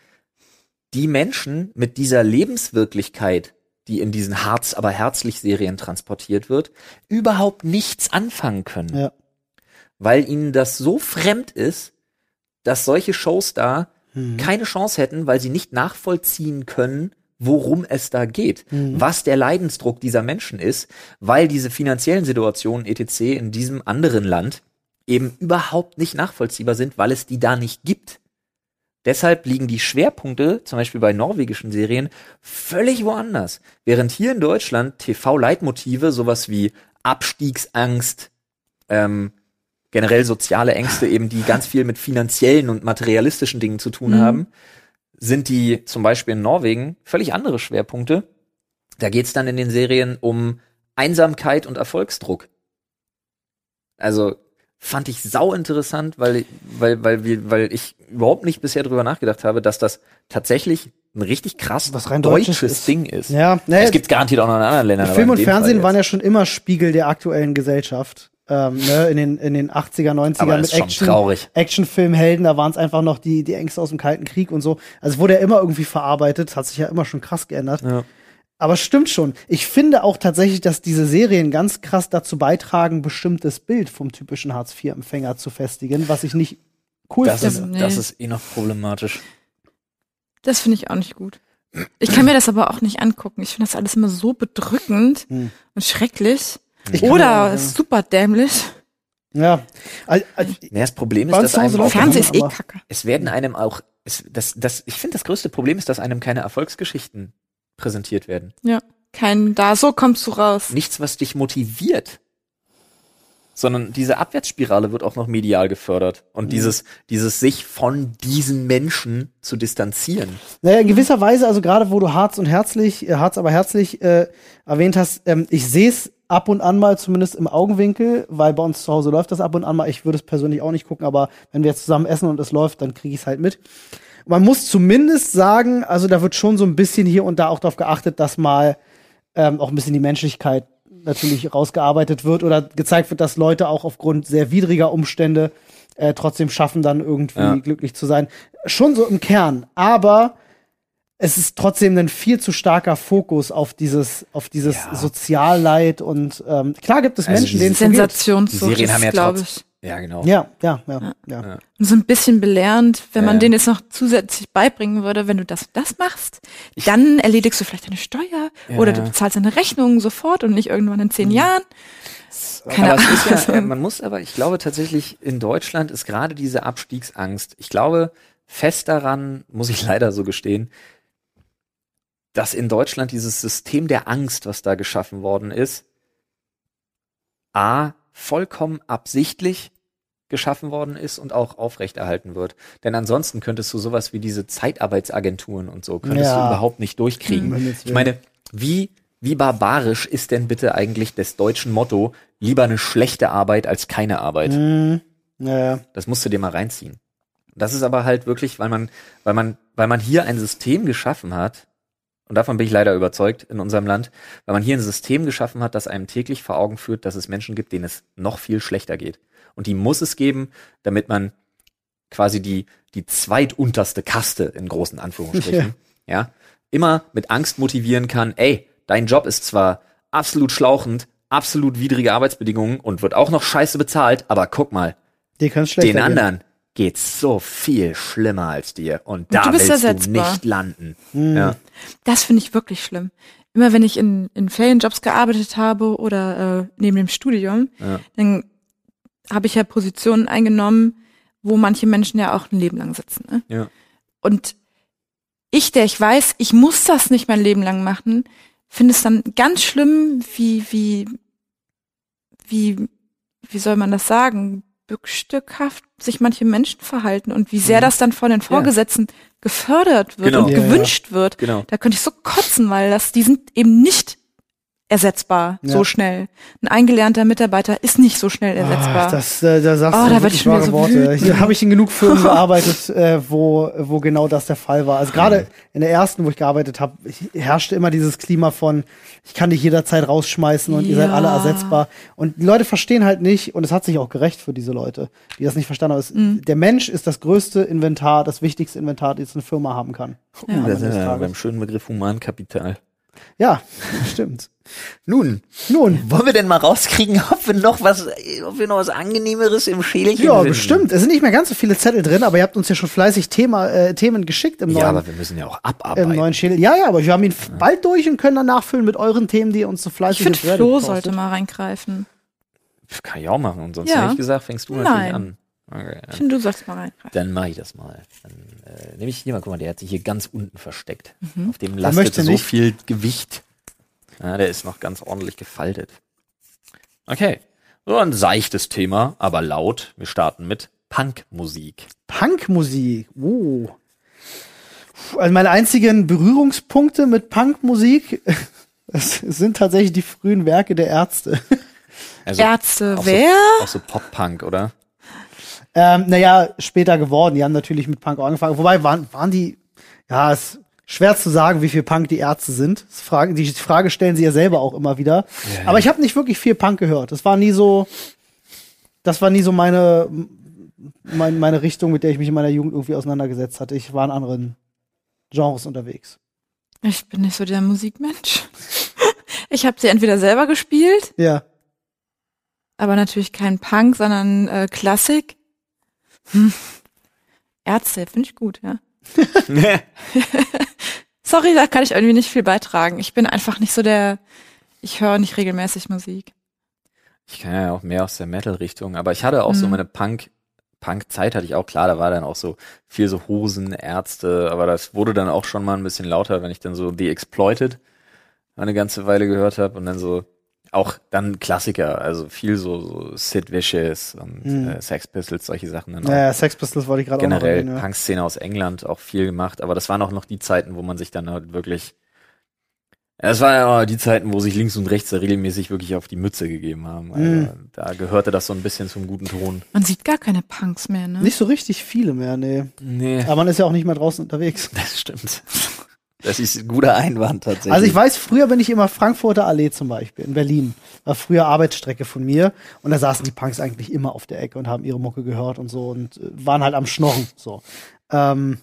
die Menschen mit dieser Lebenswirklichkeit, die in diesen Harz aber herzlich Serien transportiert wird, überhaupt nichts anfangen können. Ja. Weil ihnen das so fremd ist, dass solche Shows da Mhm. keine Chance hätten, weil sie nicht nachvollziehen können, worum es da geht, Mhm. was der Leidensdruck dieser Menschen ist, weil diese finanziellen Situationen etc. in diesem anderen Land eben überhaupt nicht nachvollziehbar sind, weil es die da nicht gibt. Deshalb liegen die Schwerpunkte, zum Beispiel bei norwegischen Serien, völlig woanders. Während hier in Deutschland TV-Leitmotive, sowas wie Abstiegsangst, ähm, generell soziale Ängste eben, die ganz viel mit finanziellen und materialistischen Dingen zu tun Mhm. haben, sind die zum Beispiel in Norwegen völlig andere Schwerpunkte. Da geht's dann in den Serien um Einsamkeit und Erfolgsdruck. Also fand ich sau interessant, weil, weil, weil, weil ich überhaupt nicht bisher drüber nachgedacht habe, dass das tatsächlich ein richtig krass Was rein Deutsches deutsches ist. Ding ist. Ja, naja, Es gibt garantiert auch noch in anderen Ländern. Film und Fernsehen waren ja schon immer Spiegel der aktuellen Gesellschaft. Ähm, ne, in den in den 80er, 90er Aber mit ist Action traurig. Actionfilmhelden, da waren es einfach noch die die Ängste aus dem Kalten Krieg und so. Also es wurde ja immer irgendwie verarbeitet, hat sich ja immer schon krass geändert. Ja. Aber es stimmt schon. Ich finde auch tatsächlich, dass diese Serien ganz krass dazu beitragen, bestimmtes Bild vom typischen Hartz-IV-Empfänger zu festigen, was ich nicht cool Das ist, finde. Nee. das ist eh noch problematisch. Das finde ich auch nicht gut. Ich kann mir das aber auch nicht angucken. Ich finde das alles immer so bedrückend Hm. und schrecklich. Ich Oder ja- super dämlich. Ja. Also, also, Ja, das Problem ist, dass einem auch, Fernsehen ist eh kacke. es werden einem auch, es, das, das, ich finde, das größte Problem ist, dass einem keine Erfolgsgeschichten präsentiert werden. Ja. Kein da, so kommst du raus. Nichts, was dich motiviert. Sondern diese Abwärtsspirale wird auch noch medial gefördert. Und Mhm. dieses, dieses sich von diesen Menschen zu distanzieren. Naja, in gewisser Weise, also gerade wo du Harz und Herzlich, äh, Harz aber herzlich äh, erwähnt hast, ähm, ich sehe es ab und an mal zumindest im Augenwinkel, weil bei uns zu Hause läuft das ab und an mal. Ich würde es persönlich auch nicht gucken, aber wenn wir jetzt zusammen essen und es läuft, dann kriege ich es halt mit. Man muss zumindest sagen, also da wird schon so ein bisschen hier und da auch darauf geachtet, dass mal ähm, auch ein bisschen die Menschlichkeit natürlich rausgearbeitet wird oder gezeigt wird, dass Leute auch aufgrund sehr widriger Umstände äh, trotzdem schaffen, dann irgendwie Ja. glücklich zu sein. Schon so im Kern, aber es ist trotzdem ein viel zu starker Fokus auf dieses, auf dieses Ja. Sozialleid und ähm, klar gibt es Also Menschen, denen es. Sensationssucht Die Serien haben ja ist, glaube ich. Ja, genau. Ja, ja, ja, ja. Ja. Und so ein bisschen belernt, wenn man Ja. denen jetzt noch zusätzlich beibringen würde, wenn du das und das machst, dann erledigst du vielleicht deine Steuer oder du Ja. bezahlst deine Rechnung sofort und nicht irgendwann in zehn Jahren. Keine aber ist ja, äh, Ahnung. man muss aber, ich glaube tatsächlich, in Deutschland ist gerade diese Abstiegsangst, ich glaube fest daran, muss ich leider so gestehen, dass in Deutschland dieses System der Angst, was da geschaffen worden ist, A, vollkommen absichtlich geschaffen worden ist und auch aufrechterhalten wird. Denn ansonsten könntest du sowas wie diese Zeitarbeitsagenturen und so, könntest Ja. du überhaupt nicht durchkriegen. Himmels Ich meine, wie, wie barbarisch ist denn bitte eigentlich des deutschen Motto, lieber eine schlechte Arbeit als keine Arbeit? Ja, ja. Das musst du dir mal reinziehen. Das ist aber halt wirklich, weil man, weil man, weil man hier ein System geschaffen hat, und davon bin ich leider überzeugt in unserem Land, weil man hier ein System geschaffen hat, das einem täglich vor Augen führt, dass es Menschen gibt, denen es noch viel schlechter geht. Und die muss es geben, damit man quasi die, die zweitunterste Kaste in großen Anführungsstrichen, ja, immer mit Angst motivieren kann, ey, dein Job ist zwar absolut schlauchend, absolut widrige Arbeitsbedingungen und wird auch noch scheiße bezahlt, aber guck mal, den anderen geht's so viel schlimmer als dir und da du bist willst du ersetzbar. nicht landen. Mhm. Ja. Das finde ich wirklich schlimm. Immer wenn ich in, in Ferienjobs gearbeitet habe oder äh, neben dem Studium, Ja. dann habe ich ja Positionen eingenommen, wo manche Menschen ja auch ein Leben lang sitzen. Ne? Ja. Und ich, der ich weiß, ich muss das nicht mein Leben lang machen, finde es dann ganz schlimm, wie, wie, wie, wie soll man das sagen, bückstückhaft sich manche Menschen verhalten und wie sehr Mhm. das dann von den Vorgesetzten gefördert wird Genau. und Ja, ja. gewünscht wird. Genau. Da könnte ich so kotzen, weil das, die sind eben nicht ersetzbar Ja. so schnell. Ein eingelernter Mitarbeiter ist nicht so schnell ersetzbar. Ah, das, äh, da sagst Oh, du da wirklich ich schon wieder wahre so Worte. wütend. Hier habe ich in genug Firmen gearbeitet, äh, wo, wo genau das der Fall war. Also gerade in der ersten, wo ich gearbeitet habe, herrschte immer dieses Klima von, ich kann dich jederzeit rausschmeißen und ihr seid Ja. alle ersetzbar. Und die Leute verstehen halt nicht, und es hat sich auch gerecht für diese Leute, die das nicht verstanden haben. Es, Mhm. Der Mensch ist das größte Inventar, das wichtigste Inventar, das eine Firma haben kann. Ja. Da Ende sind des wir Tages. beim schönen Begriff Humankapital. Ja, stimmt. Nun, Nun, wollen wir denn mal rauskriegen, ob wir noch was, ob wir noch was angenehmeres im Schälchen ja, finden? bestimmt. Es sind nicht mehr ganz so viele Zettel drin, aber ihr habt uns ja schon fleißig Thema, äh, Themen geschickt im Ja, neuen aber wir müssen ja auch im abarbeiten. neuen Schädel. Ja, ja, aber wir haben ihn f- bald durch und können dann nachfüllen mit euren Themen, die ihr uns so ich fleißig finde, auf Reddit Flo sollte mal reingreifen. Kann ich auch machen. Und sonst Ja. hätte ich gesagt, fängst du natürlich Nein. an. Okay, Ich finde, du sollst mal reingreifen. dann mache ich das mal. Dann äh, nehme ich hier mal, guck mal, der hat sich hier ganz unten versteckt. Mhm. Auf dem möchte lastet so nicht. viel Gewicht. Ja, der ist noch ganz ordentlich gefaltet. Okay. So ein seichtes Thema, aber laut. Wir starten mit Punkmusik. Punkmusik. Oh. Puh, Also meine einzigen Berührungspunkte mit Punkmusik sind tatsächlich die frühen Werke der Ärzte. Also Ärzte, auch wer? So, auch so Pop-Punk, oder? Ähm, naja, später geworden. Die haben natürlich mit Punk auch angefangen. Wobei waren, waren die, ja, es ist schwer zu sagen, wie viel Punk die Ärzte sind. Das Frage, die Frage stellen sie ja selber auch immer wieder. Ja, Aber ja. ich habe nicht wirklich viel Punk gehört. Das war nie so, das war nie so meine, meine, meine Richtung, mit der ich mich in meiner Jugend irgendwie auseinandergesetzt hatte. Ich war in anderen Genres unterwegs. Ich bin nicht so der Musikmensch. Ich habe sie entweder selber gespielt, Ja. aber natürlich kein Punk, sondern äh, Klassik. Hm. Ärzte, finde ich gut, ja. Sorry, da kann ich irgendwie nicht viel beitragen. Ich bin einfach nicht so der, ich höre nicht regelmäßig Musik. Ich kann ja auch mehr aus der Metal-Richtung, aber ich hatte auch so Mhm. meine Punk, Punk-Zeit hatte ich auch, klar, da war dann auch so viel so Hosen, Ärzte, aber das wurde dann auch schon mal ein bisschen lauter, wenn ich dann so The Exploited eine ganze Weile gehört habe und dann so auch dann Klassiker, also viel so, so Sid Vicious und Mhm. äh, Sex Pistols, solche Sachen dann auch. Naja, Sex Pistols wollte ich gerade auch noch Generell ja. Punk-Szene aus England auch viel gemacht, aber das waren auch noch die Zeiten, wo man sich dann halt wirklich es waren ja auch die Zeiten, wo sich links und rechts regelmäßig wirklich auf die Mütze gegeben haben. Mhm. Da gehörte das so ein bisschen zum guten Ton. Man sieht gar keine Punks mehr, ne? Nicht so richtig viele mehr, nee. Nee, Aber man ist ja auch nicht mehr draußen unterwegs. das stimmt. Das ist ein guter Einwand tatsächlich. Also ich weiß, früher bin ich immer Frankfurter Allee zum Beispiel, in Berlin. War früher Arbeitsstrecke von mir. Und da saßen die Punks eigentlich immer auf der Ecke und haben ihre Mucke gehört und so und äh, waren halt am Schnorren. So. Ähm,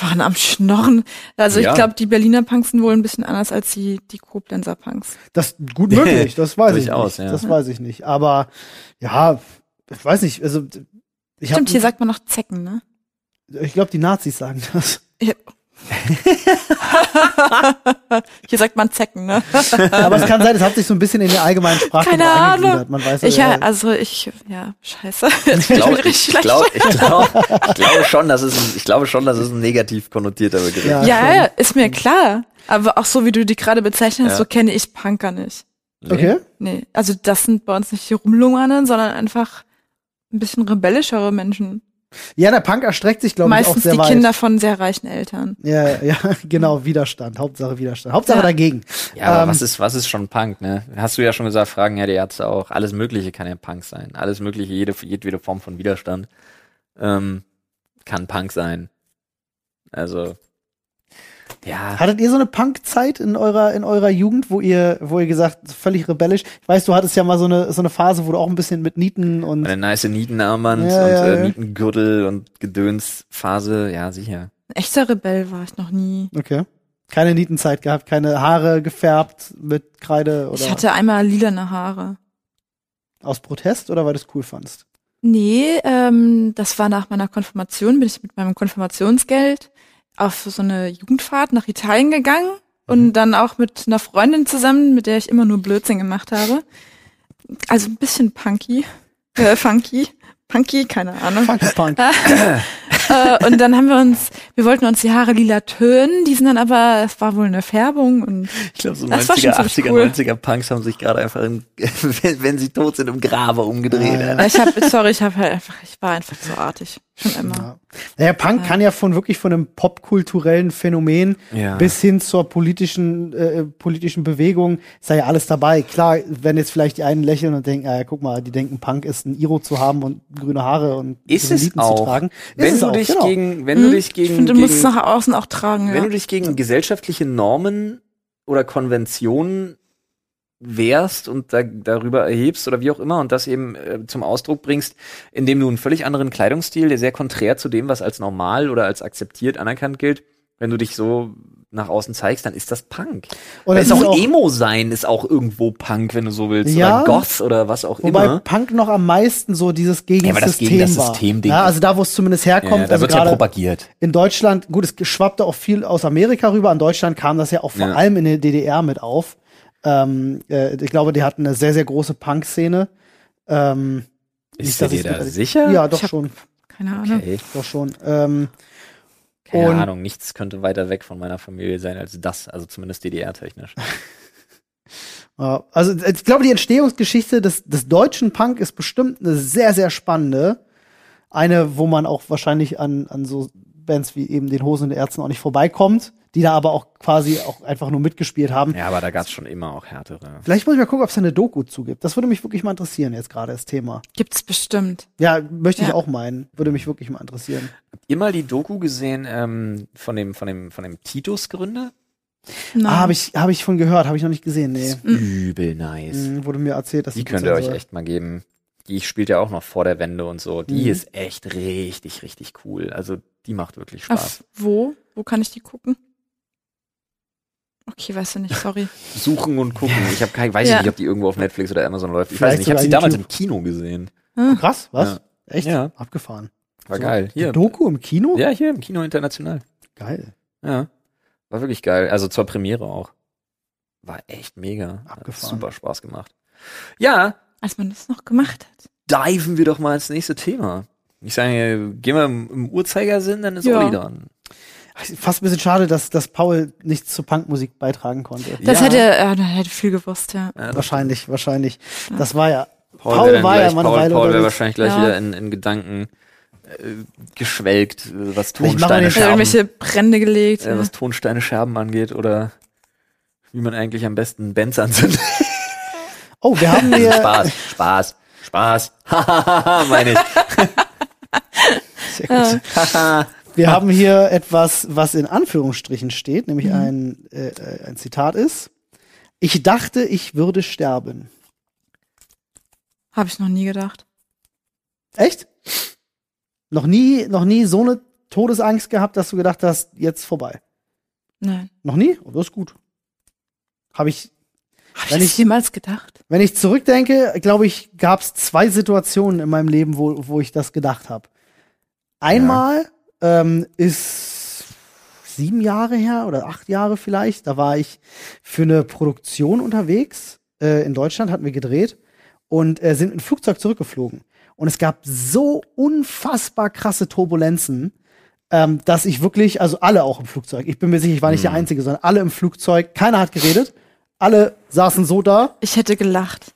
Waren am Schnorren. Also Ja. ich glaube, die Berliner Punks sind wohl ein bisschen anders als die, die Koblenzer Punks. das gut möglich, das weiß ich Durchaus, nicht. ja. Das weiß ich nicht. Aber ja, ich weiß nicht, also ich Stimmt, hier hab, sagt man noch Zecken, ne? ich glaube, die Nazis sagen das. Hier sagt man Zecken, ne? Aber es kann sein, es hat sich so ein bisschen in der allgemeinen Sprache Keine Ahnung. Man weiß Ich, ja, also ich, ja, scheiße. Ich glaube, ich, glaube, ich, glaube, ich glaube schon, dass es ein, ich glaube schon, dass es ein negativ konnotierter Begriff Ja. ist. Ja, ja, ist mir klar. Aber auch so, wie du die gerade bezeichnet hast, Ja. so kenne ich Punker nicht. Okay. Nee, also das sind bei uns nicht die Rumlungernden, sondern einfach ein bisschen rebellischere Menschen. Ja, der Punk erstreckt sich, glaube ich, auch Meistens sehr die weit. Kinder von sehr reichen Eltern. Ja, ja, genau, Widerstand. Hauptsache Widerstand. Hauptsache Ja. dagegen. Ja, aber Ähm, was ist, was ist schon Punk, ne? Hast du ja schon gesagt, fragen ja die Ärzte auch. Alles Mögliche kann ja Punk sein. Alles Mögliche, jede, jedwede Form von Widerstand, ähm, kann Punk sein. Also, ja. Hattet ihr so eine Punk-Zeit in eurer, in eurer Jugend, wo ihr, wo ihr gesagt, völlig rebellisch? Ich weiß, du hattest ja mal so eine, so eine Phase, wo du auch ein bisschen mit Nieten und, Eine nice Nietenarmband Ja, und ja, äh, ja. Nietengürtel und Gedönsphase, ja, sicher. Ein echter Rebell war ich noch nie. okay. Keine Nietenzeit gehabt, keine Haare gefärbt mit Kreide oder Ich hatte einmal lilane Haare. aus Protest oder weil du es cool fandst? Nee, ähm, das war nach meiner Konfirmation, bin ich mit meinem Konfirmationsgeld auf so eine Jugendfahrt nach Italien gegangen und dann auch mit einer Freundin zusammen, mit der ich immer nur Blödsinn gemacht habe. Also ein bisschen punky, äh, funky. Punky, keine Ahnung. Funky Punk. äh, und dann haben wir uns, wir wollten uns die Haare lila tönen, die sind dann aber, es war wohl eine Färbung und Ich glaube, so Das war 90er, schon ziemlich 80er, cool. 90er Punks haben sich gerade einfach, im, wenn, wenn sie tot sind, im Grabe umgedreht. Ja, Alter. ich habe, sorry, ich habe halt einfach, ich war einfach so artig, schon immer. Ja. Naja, Punk kann ja von wirklich von einem popkulturellen Phänomen Ja. bis hin zur politischen äh, politischen Bewegung ist da ja alles dabei. Klar, wenn jetzt vielleicht die einen lächeln und denken, ah, guck mal, die denken, Punk ist ein Iro zu haben und grüne Haare und Ist es auch. zu tragen. Wenn ist es du auch, dich genau. gegen, wenn du Hm? dich gegen, ich finde, du musst es nach außen auch tragen, wenn ja. du dich gegen gesellschaftliche Normen oder Konventionen wehrst und da, darüber erhebst oder wie auch immer und das eben äh, zum Ausdruck bringst, indem du einen völlig anderen Kleidungsstil, der sehr konträr zu dem, was als normal oder als akzeptiert anerkannt gilt, wenn du dich so nach außen zeigst, dann ist das Punk. Und das ist auch, auch- Emo sein, ist auch irgendwo Punk, wenn du so willst. Ja. Oder Goth oder was auch Wobei immer. Punk noch am meisten so dieses gegen Ja, das System gegen das war. Systemding Ja, also da, wo es zumindest herkommt. Ja, da also wird ja propagiert. in Deutschland, gut, es schwappte auch viel aus Amerika rüber. In Deutschland kam das ja auch vor Ja. allem in der DDR mit auf. Ähm, äh, ich glaube, die hatten eine sehr, sehr große Punk-Szene. Ähm, Ist nicht, dir da sicher? Ja, doch schon, Keine Ahnung. Okay. doch schon. Ähm, Keine Und- Ahnung, nichts könnte weiter weg von meiner Familie sein als das, also zumindest DDR-technisch. also ich glaube, die Entstehungsgeschichte des, des deutschen Punk ist bestimmt eine sehr, sehr spannende. Eine, wo man auch wahrscheinlich an, an so Bands wie eben den Hosen und den Ärzten auch nicht vorbeikommt, die da aber auch quasi auch einfach nur mitgespielt haben. Ja, aber da gab's schon immer auch härtere. Vielleicht muss ich mal gucken, ob es da eine Doku zugibt. Das würde mich wirklich mal interessieren, jetzt gerade das Thema. Gibt's bestimmt. Ja, möchte ich Ja. auch meinen. Würde mich wirklich mal interessieren. Ihr mal die Doku gesehen ähm, von dem von dem von dem Titus-Gründer? Nein. Ah, habe ich, hab ich von gehört, habe ich noch nicht gesehen. Nee. Übel nice. Mhm, wurde mir erzählt, dass Die könnt ihr euch soll. echt mal geben. Die spielt ja auch noch vor der Wende und so. Die Mhm. ist echt richtig, richtig cool. Also die macht wirklich Spaß. Auf wo? Wo kann ich die gucken? Okay, weißt du nicht, sorry. Suchen und gucken. Ich habe kein, weiß Ja. ich nicht, ob die irgendwo auf Netflix oder Amazon läuft. Ich Vielleicht weiß nicht. Ich habe sie damals im Kino gesehen. Oh, krass, was? Ja. Echt? Ja. Abgefahren. War So, geil. Hier. Doku im Kino? Ja, hier im Kino international. Geil. Ja. War wirklich geil. Also zur Premiere auch. War echt mega. Hat Abgefahren. super Spaß gemacht. Ja, Als man das noch gemacht hat. diven wir doch mal ins nächste Thema. Ich sage, gehen wir im, im Uhrzeigersinn, dann ist Ja. Olli dran. Fast ein bisschen schade, dass, dass Paul nichts zur Punkmusik beitragen konnte. Das Ja. hätte, äh, da hätte viel gewusst, ja. Ja, Wahrscheinlich, wahrscheinlich. Das war ja. Paul, Paul war gleich, ja mal eine Paul, Weile Paul wäre wahrscheinlich gleich Ja. wieder in, in Gedanken äh, geschwelgt, äh, was Ich mache Tonsteine Hat Scherben, irgendwelche Brände gelegt. äh, ja. was Tonsteine Scherben angeht oder wie man eigentlich am besten Bands anzündet. Oh, wir haben hier. Spaß, Spaß, Spaß. Hahaha, meine ich. Sehr gut. Wir haben hier etwas, was in Anführungsstrichen steht, nämlich Mhm. ein, äh, äh, ein Zitat ist. Ich dachte, ich würde sterben. Habe ich noch nie gedacht. Echt? Noch nie, noch nie so eine Todesangst gehabt, dass du gedacht hast, jetzt vorbei. Nein. Noch nie? Oh, das ist gut. Habe ich, Habe ich ich- das jemals gedacht? wenn ich zurückdenke, glaube ich, gab es zwei Situationen in meinem Leben, wo, wo ich das gedacht habe. Einmal ähm, ist sieben Jahre her oder acht Jahre vielleicht. Da war ich für eine Produktion unterwegs. Äh, in Deutschland hatten wir gedreht und äh, sind mit dem Flugzeug zurückgeflogen. Und es gab so unfassbar krasse Turbulenzen, ähm, dass ich wirklich, also alle auch im Flugzeug, ich bin mir sicher, ich war nicht der Einzige, sondern alle im Flugzeug, keiner hat geredet, alle saßen so da. Ich hätte gelacht.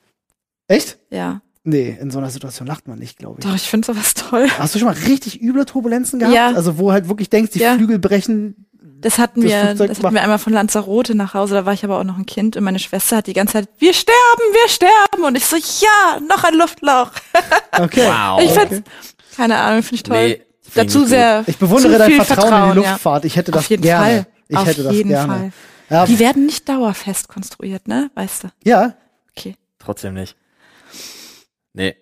Echt? Ja. Nee, in so einer Situation lacht man nicht, glaube ich. Doch, ich finde sowas toll. Hast du schon mal richtig üble Turbulenzen gehabt? Ja. Also wo halt wirklich denkst, die Ja. Flügel brechen. Das hatten Das wir, Flugzeug das macht- hatten wir einmal von Lanzarote nach Hause, da war ich aber auch noch ein Kind und meine Schwester hat die ganze Zeit, wir sterben, wir sterben und ich so, ja, noch ein Luftloch. Okay. Wow. Ich okay. find's, keine Ahnung, finde ich toll. Nee, find Dazu ich sehr, Ich bewundere dein viel Vertrauen, in die ja. Luftfahrt. Ich hätte das Auf jeden gerne. Fall. Ich Auf hätte das jeden gerne. Fall. Ja, Die werden nicht dauerfest konstruiert, ne? Weißt du? ja, Okay. Trotzdem nicht. Nee.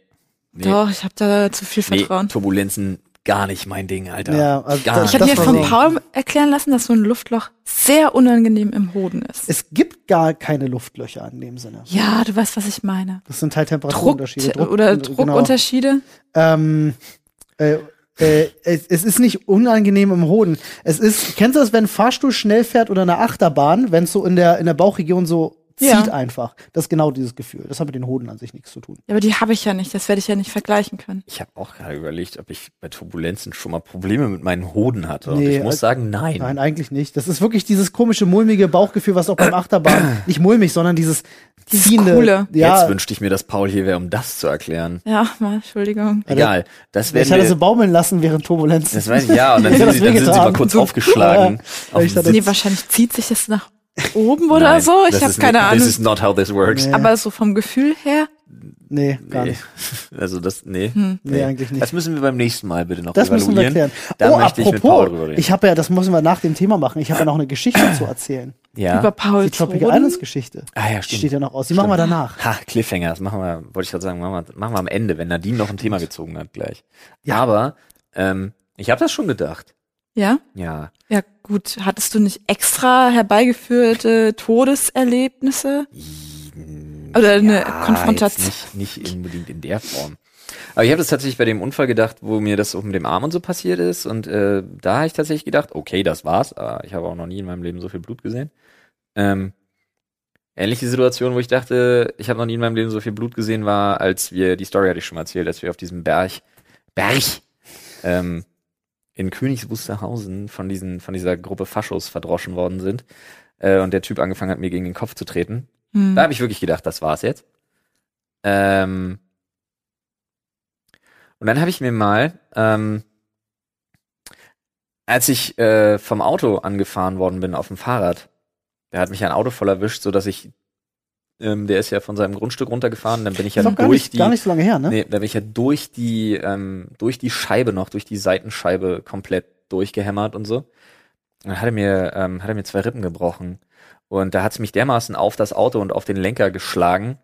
Nee. Doch, ich habe da zu viel nee, Vertrauen. Turbulenzen gar nicht mein Ding, Alter. Ja, also gar das- Ich habe mir von Paul erklären lassen, dass so ein Luftloch sehr unangenehm im Hoden ist. es gibt gar keine Luftlöcher in dem Sinne. ja, du weißt, was ich meine. Das sind halt Druck Temperaturunterschiede. oder genau. Druckunterschiede. Ähm, äh, äh, es, es ist nicht unangenehm im Hoden. Es ist, kennst du das, wenn ein Fahrstuhl schnell fährt oder eine Achterbahn, wenn es so in der, in der Bauchregion so Ja. zieht einfach. Das ist genau dieses Gefühl. Das hat mit den Hoden an sich nichts zu tun. Ja, aber die habe ich ja nicht. Das werde ich ja nicht vergleichen können. Ich habe auch gerade überlegt, ob ich bei Turbulenzen schon mal Probleme mit meinen Hoden hatte. Und Nee, ich muss also- sagen, nein. Nein, eigentlich nicht. Das ist wirklich dieses komische, mulmige Bauchgefühl, was auch beim Achterbahn, nicht mulmig, sondern dieses Dieses ziehende. Coole. Ja, Jetzt wünschte ich mir, dass Paul hier wäre, um das zu erklären. Ja, mal, Entschuldigung. Egal. Das werden ich hatte so baumeln lassen während Turbulenzen. das weiß ich, ja, und dann, sind sie, das dann sind sie mal kurz So- aufgeschlagen. Ja, auf. Nee, wahrscheinlich zieht sich das nach oben oder Nein, so. Ich habe keine nicht, Ahnung. This is not how this works. Nee. Aber so vom Gefühl her, nee, gar Nee. nicht. Also das, nee. Nee, eigentlich nicht. Das müssen wir beim nächsten Mal bitte noch Das müssen wir evaluieren. erklären. Da oh, möchte ich mit Paul apropos, drüber reden. ich habe ja, das müssen wir nach dem Thema machen. Ich habe ja noch eine Geschichte zu erzählen. ja. über Paul Die Tropical. Islands Geschichte. ah ja, Die stimmt. steht ja noch aus. Die machen wir danach. Ha, Cliffhanger, das machen wir, wollte ich gerade sagen, machen wir, machen wir am Ende, wenn Nadine noch ein Thema gezogen hat gleich. Aber ähm, ich habe das schon gedacht. Ja? Ja. Ja, gut. Hattest du nicht extra herbeigeführte Todeserlebnisse? Oder eine Ja, Konfrontation? Nicht, nicht unbedingt in der Form. Aber ich habe das tatsächlich bei dem Unfall gedacht, wo mir das auch mit dem Arm und so passiert ist. Und äh, da habe ich tatsächlich gedacht, okay, das war's. Aber ich habe auch noch nie in meinem Leben so viel Blut gesehen. Ähm, ähnliche Situation, wo ich dachte, ich habe noch nie in meinem Leben so viel Blut gesehen, war, als wir, die Story hatte ich schon mal erzählt, als wir auf diesem Berg, Berg, ähm, in Königs Wusterhausen von diesen, von dieser Gruppe Faschos verdroschen worden sind. Äh, und der Typ angefangen hat, mir gegen den Kopf zu treten. Hm. Da habe ich wirklich gedacht, das war's jetzt. Ähm, und dann habe ich mir mal, ähm, als ich äh, vom Auto angefahren worden bin auf dem Fahrrad, da hat mich ein Auto voll erwischt, so dass ich, ähm, der ist ja von seinem Grundstück runtergefahren, dann bin ich ja gar durch nicht, die, gar nicht so lange her, ne? nee, da bin ich ja durch die, ähm, durch die Scheibe noch, durch die Seitenscheibe komplett durchgehämmert und so. Und dann hat er mir, ähm, hat er mir zwei Rippen gebrochen. Und da hat es mich dermaßen auf das Auto und auf den Lenker geschlagen,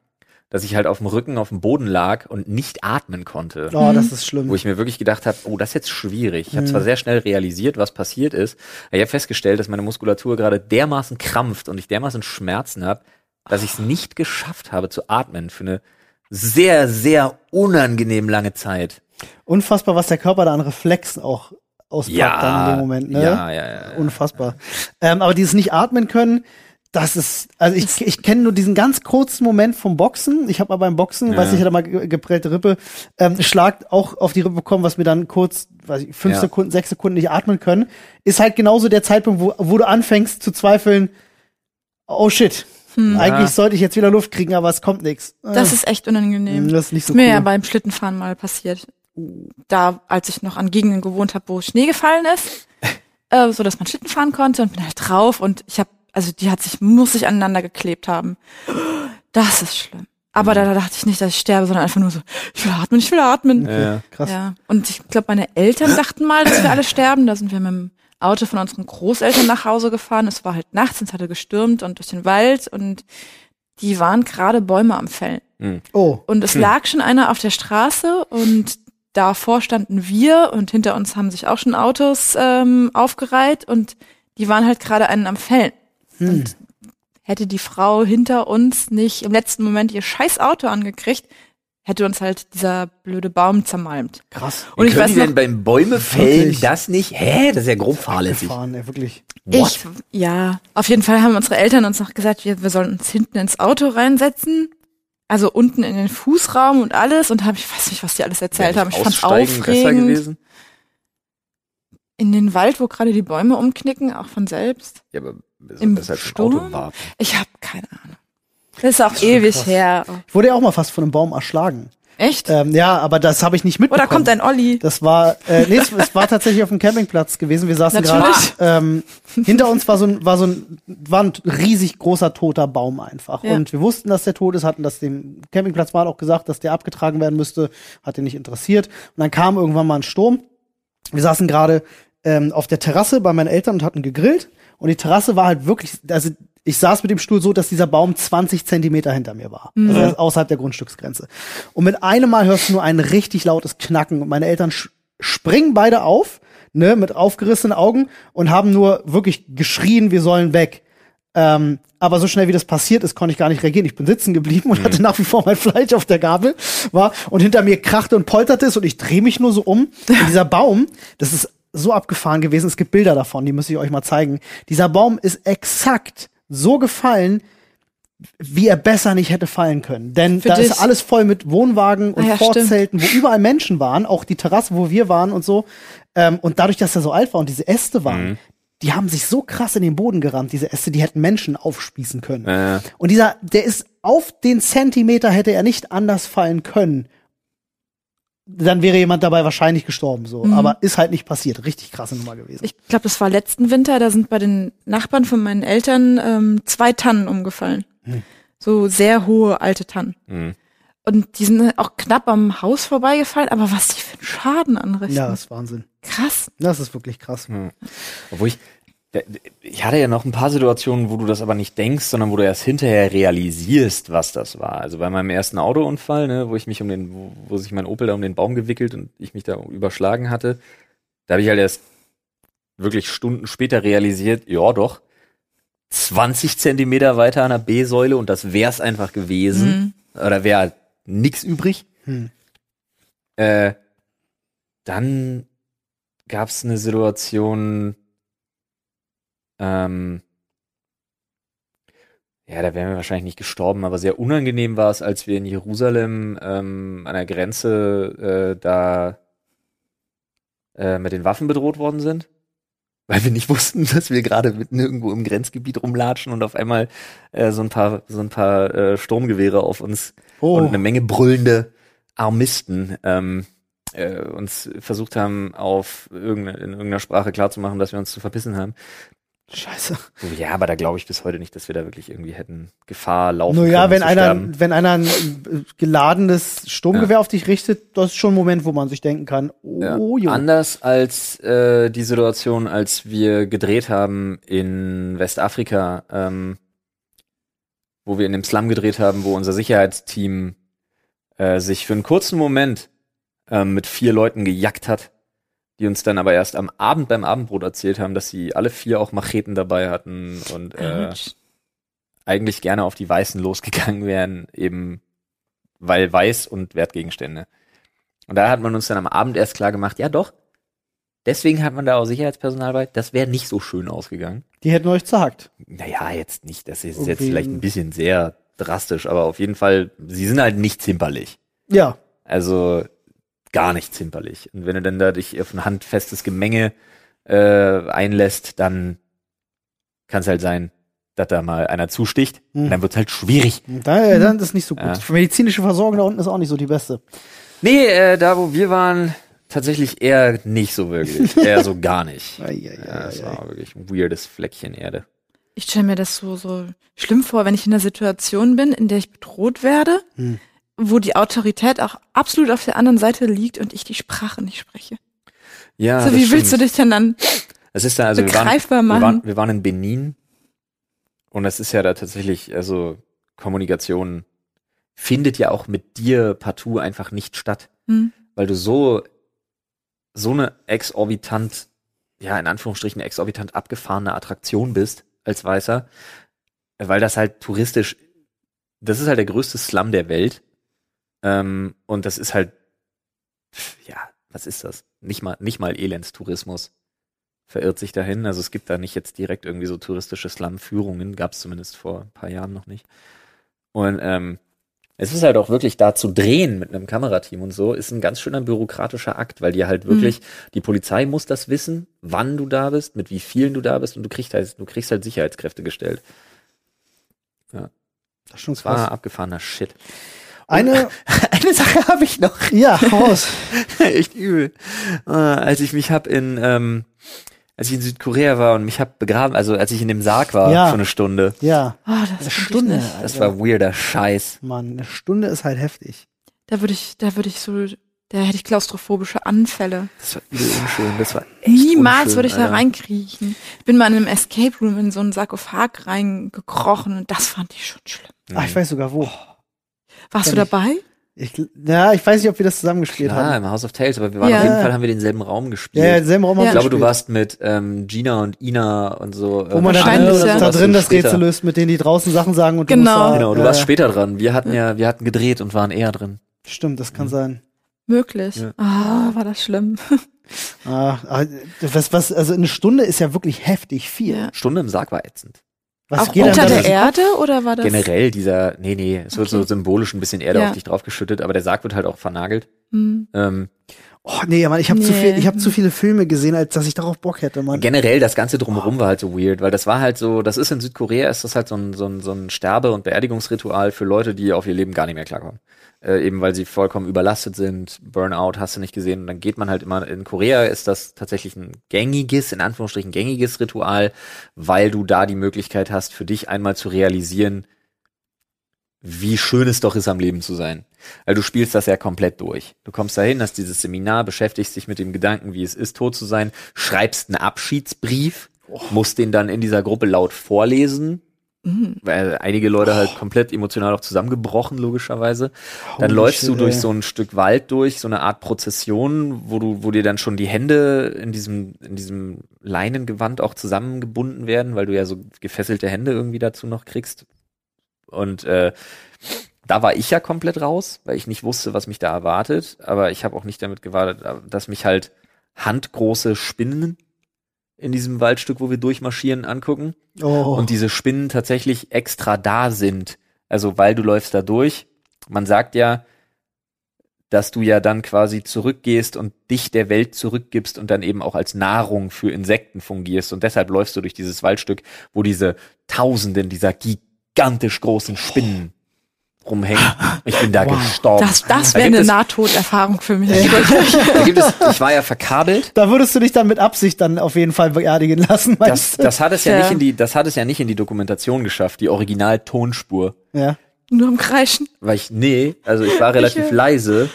dass ich halt auf dem Rücken auf dem Boden lag und nicht atmen konnte. Oh, Mhm. das ist schlimm. Wo ich mir wirklich gedacht habe, oh, das ist jetzt schwierig. Ich habe Mhm. zwar sehr schnell realisiert, was passiert ist, aber ich habe festgestellt, dass meine Muskulatur gerade dermaßen krampft und ich dermaßen Schmerzen habe, dass ich es nicht geschafft habe zu atmen für eine sehr, sehr unangenehm lange Zeit. Unfassbar, was der Körper da an Reflexen auch auspackt dann in dem Moment, ne? ja, ja, ja, ja. Unfassbar. Ähm, aber dieses nicht atmen können, das ist, also ich, ich kenne nur diesen ganz kurzen Moment vom Boxen. Ich habe mal beim Boxen, Ja. weiß ich, hatte mal ge- geprellte Rippe, ähm, Schlag auch auf die Rippe bekommen, was mir dann kurz, weiß ich, fünf Ja. Sekunden, sechs Sekunden nicht atmen können. Ist halt genauso der Zeitpunkt, wo, wo du anfängst zu zweifeln, oh shit, eigentlich sollte ich jetzt wieder Luft kriegen, aber es kommt nichts. Das ist echt unangenehm. das ist nicht so ist mir cool. ja beim Schlittenfahren mal passiert. Da, als ich noch an Gegenden gewohnt habe, wo Schnee gefallen ist, äh, so dass man Schlitten fahren konnte und bin halt drauf und ich habe, also die hat sich, muss sich aneinander geklebt haben. Das ist schlimm. Aber da, da dachte ich nicht, dass ich sterbe, sondern einfach nur so, ich will atmen, ich will atmen. Ja. Krass. Ja. Und ich glaube, meine Eltern dachten mal, dass wir alle sterben. Da sind wir mit dem Auto von unseren Großeltern nach Hause gefahren. Es war halt nachts, es hatte gestürmt und durch den Wald und die waren gerade Bäume am Fällen. Oh, Und es lag schon einer auf der Straße und davor standen wir und hinter uns haben sich auch schon Autos ähm, aufgereiht und die waren halt gerade einen am Fällen. Und hätte die Frau hinter uns nicht im letzten Moment ihr scheiß Auto angekriegt, hätte uns halt dieser blöde Baum zermalmt. krass. Und ich Können weiß die noch, denn beim Bäume fällen Wirklich? das nicht? Hä? Das ist ja grob fahrlässig. Gefahren, ey, wirklich. ich, ja, auf jeden Fall haben unsere Eltern uns noch gesagt, wir, wir sollen uns hinten ins Auto reinsetzen. Also unten in den Fußraum und alles und habe ich weiß nicht, was die alles erzählt haben. Ich besser aufregend. gewesen. In den Wald, wo gerade die Bäume umknicken, auch von selbst. Ja, aber Im Sturm? Ich habe keine Ahnung. Das ist auch ewig krass. her. Ich wurde ja auch mal fast von einem Baum erschlagen. Echt? Ähm, ja, aber das habe ich nicht mitbekommen. Oder kommt ein Olli? Das war, äh, nee, es, es war tatsächlich auf dem Campingplatz gewesen. Wir saßen gerade, ähm, hinter uns war so ein, war so ein, war ein riesig großer toter Baum einfach. Ja. Und wir wussten, dass der tot ist, hatten das dem Campingplatzwart auch gesagt, dass der abgetragen werden müsste, hat ihn nicht interessiert. Und dann kam irgendwann mal ein Sturm. Wir saßen gerade ähm, auf der Terrasse bei meinen Eltern und hatten gegrillt. Und die Terrasse war halt wirklich, also ich saß mit dem Stuhl so, dass dieser Baum 20 Zentimeter hinter mir war. Also er ist außerhalb der Grundstücksgrenze. Und mit einem Mal hörst du nur ein richtig lautes Knacken. Und meine Eltern springen beide auf, ne, mit aufgerissenen Augen und haben nur wirklich geschrien, wir sollen weg. Ähm, aber so schnell wie das passiert ist, konnte ich gar nicht reagieren. Ich bin sitzen geblieben und hatte nach wie vor mein Fleisch auf der Gabel, war und hinter mir krachte und polterte es und ich drehe mich nur so um. Und dieser Baum, das ist so abgefahren gewesen. Es gibt Bilder davon, die muss ich euch mal zeigen. Dieser Baum ist exakt so gefallen, wie er besser nicht hätte fallen können. Denn Für da dich- ist alles voll mit Wohnwagen und Ah ja, Vorzelten, wo überall Menschen waren, auch die Terrasse, wo wir waren und so. Ähm, und dadurch, dass er so alt war und diese Äste waren, Mhm. die haben sich so krass in den Boden gerammt, diese Äste, die hätten Menschen aufspießen können. Äh, Und dieser, der ist auf den Zentimeter hätte er nicht anders fallen können. Dann wäre jemand dabei wahrscheinlich gestorben, so. Mhm. Aber ist halt nicht passiert. Richtig krasse Nummer gewesen. Ich glaube, das war letzten Winter, da sind bei den Nachbarn von meinen Eltern ähm, zwei Tannen umgefallen. Hm. So sehr hohe alte Tannen. mh. Und die sind auch knapp am Haus vorbeigefallen, aber was die für einen Schaden anrichten. ja, das ist Wahnsinn. Krass. Das ist wirklich krass. Obwohl ich, ich hatte ja noch ein paar Situationen, wo du das aber nicht denkst, sondern wo du erst hinterher realisierst, was das war. Also bei meinem ersten Autounfall, ne, wo ich mich um den, wo, wo sich mein Opel da um den Baum gewickelt und ich mich da überschlagen hatte, da habe ich halt erst wirklich Stunden später realisiert, ja doch, 20 Zentimeter weiter an der B-Säule und das wär's einfach gewesen. Oder wäre halt nix übrig. Hm. Äh, dann gab's eine Situation, ähm, ja, da wären wir wahrscheinlich nicht gestorben, aber sehr unangenehm war es, als wir in Jerusalem ähm, an der Grenze äh, da äh, mit den Waffen bedroht worden sind. Weil wir nicht wussten, dass wir gerade mitten irgendwo im Grenzgebiet rumlatschen und auf einmal äh, so ein paar so ein paar äh, Sturmgewehre auf uns Oh. und eine Menge brüllende Armisten ähm, äh, uns versucht haben, auf irgendeine, in irgendeiner Sprache klarzumachen, dass wir uns zu verpissen haben. Scheiße. Ja, aber da glaube ich bis heute nicht, dass wir da wirklich irgendwie hätten Gefahr laufen Nur ja, können wenn einer, sterben. wenn einer ein äh, geladenes Sturmgewehr auf dich richtet, das ist schon ein Moment, wo man sich denken kann, Ja. oh jo. Anders als äh, die Situation, als wir gedreht haben in Westafrika, ähm, wo wir in dem Slum gedreht haben, wo unser Sicherheitsteam äh, sich für einen kurzen Moment ähm, mit vier Leuten gejackt hat, die uns dann aber erst am Abend beim Abendbrot erzählt haben, dass sie alle vier auch Macheten dabei hatten und äh, eigentlich gerne auf die Weißen losgegangen wären, eben weil Weiß und Wertgegenstände. Und da hat man uns dann am Abend erst klar gemacht, ja doch, deswegen hat man da auch Sicherheitspersonal bei, das wäre nicht so schön ausgegangen. Die hätten euch zerhackt. Naja, jetzt nicht, das ist jetzt Irgendwie- vielleicht ein bisschen sehr drastisch, aber auf jeden Fall, sie sind halt nicht zimperlich. Ja. Also gar nicht zimperlich. Und wenn du dann da dich auf ein handfestes Gemenge äh, einlässt, dann kann es halt sein, dass da mal einer zusticht. Hm. Und dann wird's halt schwierig. Da, äh, dann ist es nicht so gut. Ja. Medizinische Versorgung da unten ist auch nicht so die beste. Nee, äh, da wo wir waren, tatsächlich eher nicht so wirklich. eher so gar nicht. Ei, ei. war wirklich ein weirdes Fleckchen Erde. Ich stelle mir das so, so schlimm vor, wenn ich in einer Situation bin, in der ich bedroht werde, Hm. Wo die Autorität auch absolut auf der anderen Seite liegt und ich die Sprache nicht spreche. Ja, so, das wie willst du stimmt. dich denn dann Es ist da, also wir waren, wir, waren, wir waren in Benin und das ist ja da tatsächlich, also Kommunikation findet ja auch mit dir partout einfach nicht statt, Hm. weil du so, so eine exorbitant, ja, in Anführungsstrichen exorbitant abgefahrene Attraktion bist als Weißer, weil das halt touristisch, das ist halt der größte Slum der Welt ähm, und das ist halt, ja, was ist das? Nicht mal, nicht mal Elendstourismus verirrt sich dahin. Also es gibt da nicht jetzt direkt irgendwie so touristische Slum-Führungen, gab es zumindest vor ein paar Jahren noch nicht. Und ähm, es ist halt auch wirklich da zu drehen mit einem Kamerateam und so, ist ein ganz schöner bürokratischer Akt, weil dir halt wirklich, die Polizei muss das wissen, wann du da bist, mit wie vielen du da bist und du kriegst halt, du kriegst halt Sicherheitskräfte gestellt. Das ist schon Das war krass. abgefahrener Shit. Eine, Eine Sache habe ich noch. ja, raus. Echt übel. Äh, als ich mich hab in, ähm, als ich in Südkorea war und mich hab begraben, also als ich in dem Sarg war Ja. für eine Stunde. Ja. Oh, das Eine Stunde. nicht. Das war weirder Scheiß. Mann, eine Stunde ist halt heftig. Da würde ich, da würde ich so, da hätte ich klaustrophobische Anfälle. Das war übel unschön. Das war echt Niemals würde ich da Alter. reinkriechen. Ich bin mal in einem Escape Room in so einen Sarkophag reingekrochen und das fand ich schon schlimm. Mhm. Ah, ich weiß sogar wo. Warst du dabei? Ich, ja, ich weiß nicht, ob wir das zusammengespielt Klar, haben. im House of Tales, aber wir waren Ja. auf jeden Fall, haben wir denselben Raum gespielt. Ja, ja, selben Raum Ja. ich glaube, du warst mit ähm, Gina und Ina und so. Wo man da, drin, ja. da drin das später. Rätsel löst, mit denen die draußen Sachen sagen und du Genau. musst da, Genau, du äh, warst später dran. Wir hatten ja, wir hatten gedreht und waren eher drin. Stimmt, das kann Mhm. sein. Möglich. Ja. Ah, war das schlimm. Ah, ah, was, was, also eine Stunde ist ja wirklich heftig viel. Ja. Stunde im Sarg war ätzend. Was Auch unter der Erde oder war das? Generell dieser, nee, nee, es wird Okay. so symbolisch ein bisschen Erde Ja. auf dich draufgeschüttet, aber der Sarg wird halt auch vernagelt. Hm. Ähm, Oh nee, Mann, ich habe zu Nee. viel, ich habe zu viele Filme gesehen, als dass ich darauf Bock hätte, Mann. generell das ganze drumherum war halt so weird, weil das war halt so, das ist in Südkorea, ist das halt so ein, so ein, so ein Sterbe- und Beerdigungsritual für Leute, die auf ihr Leben gar nicht mehr klarkommen. Äh, eben weil sie vollkommen überlastet sind, Burnout hast du nicht gesehen. Und dann geht man halt immer, in Korea ist das tatsächlich ein gängiges, in Anführungsstrichen gängiges Ritual, weil du da die Möglichkeit hast, für dich einmal zu realisieren, wie schön es doch ist, am Leben zu sein. Weil du spielst das ja komplett durch. Du kommst dahin, hast dieses Seminar, beschäftigst dich mit dem Gedanken, wie es ist, tot zu sein, schreibst einen Abschiedsbrief, musst den dann in dieser Gruppe laut vorlesen, Mhm. weil einige Leute halt komplett emotional auch zusammengebrochen, logischerweise. Dann Holy läufst shit, du durch ey. so ein Stück Wald durch, so eine Art Prozession, wo du, wo dir dann schon die Hände in diesem, in diesem Leinengewand auch zusammengebunden werden, weil du ja so gefesselte Hände irgendwie dazu noch kriegst. Und äh, da war ich ja komplett raus, weil ich nicht wusste, was mich da erwartet. Aber ich habe auch nicht damit gewartet, dass mich halt handgroße Spinnen in diesem Waldstück, wo wir durchmarschieren, angucken Oh. und diese Spinnen tatsächlich extra da sind. Also weil du läufst da durch. Man sagt ja, dass du ja dann quasi zurückgehst und dich der Welt zurückgibst und dann eben auch als Nahrung für Insekten fungierst. Und deshalb läufst du durch dieses Waldstück, wo diese Tausenden dieser gigantisch großen Spinnen rumhängen. Ich bin da Wow. gestorben. Das, das Da wäre gibt eine Nahtoderfahrung für mich. Da gibt es, ich war ja verkabelt. da würdest du dich dann mit Absicht dann auf jeden Fall beerdigen lassen, Das, meinst du? das hat es ja, Ja. nicht in die, das hat es ja nicht in die Dokumentation geschafft, die Original-Tonspur. ja. Nur am Kreischen. Weil ich, nee, also ich war relativ Ich, äh, leise,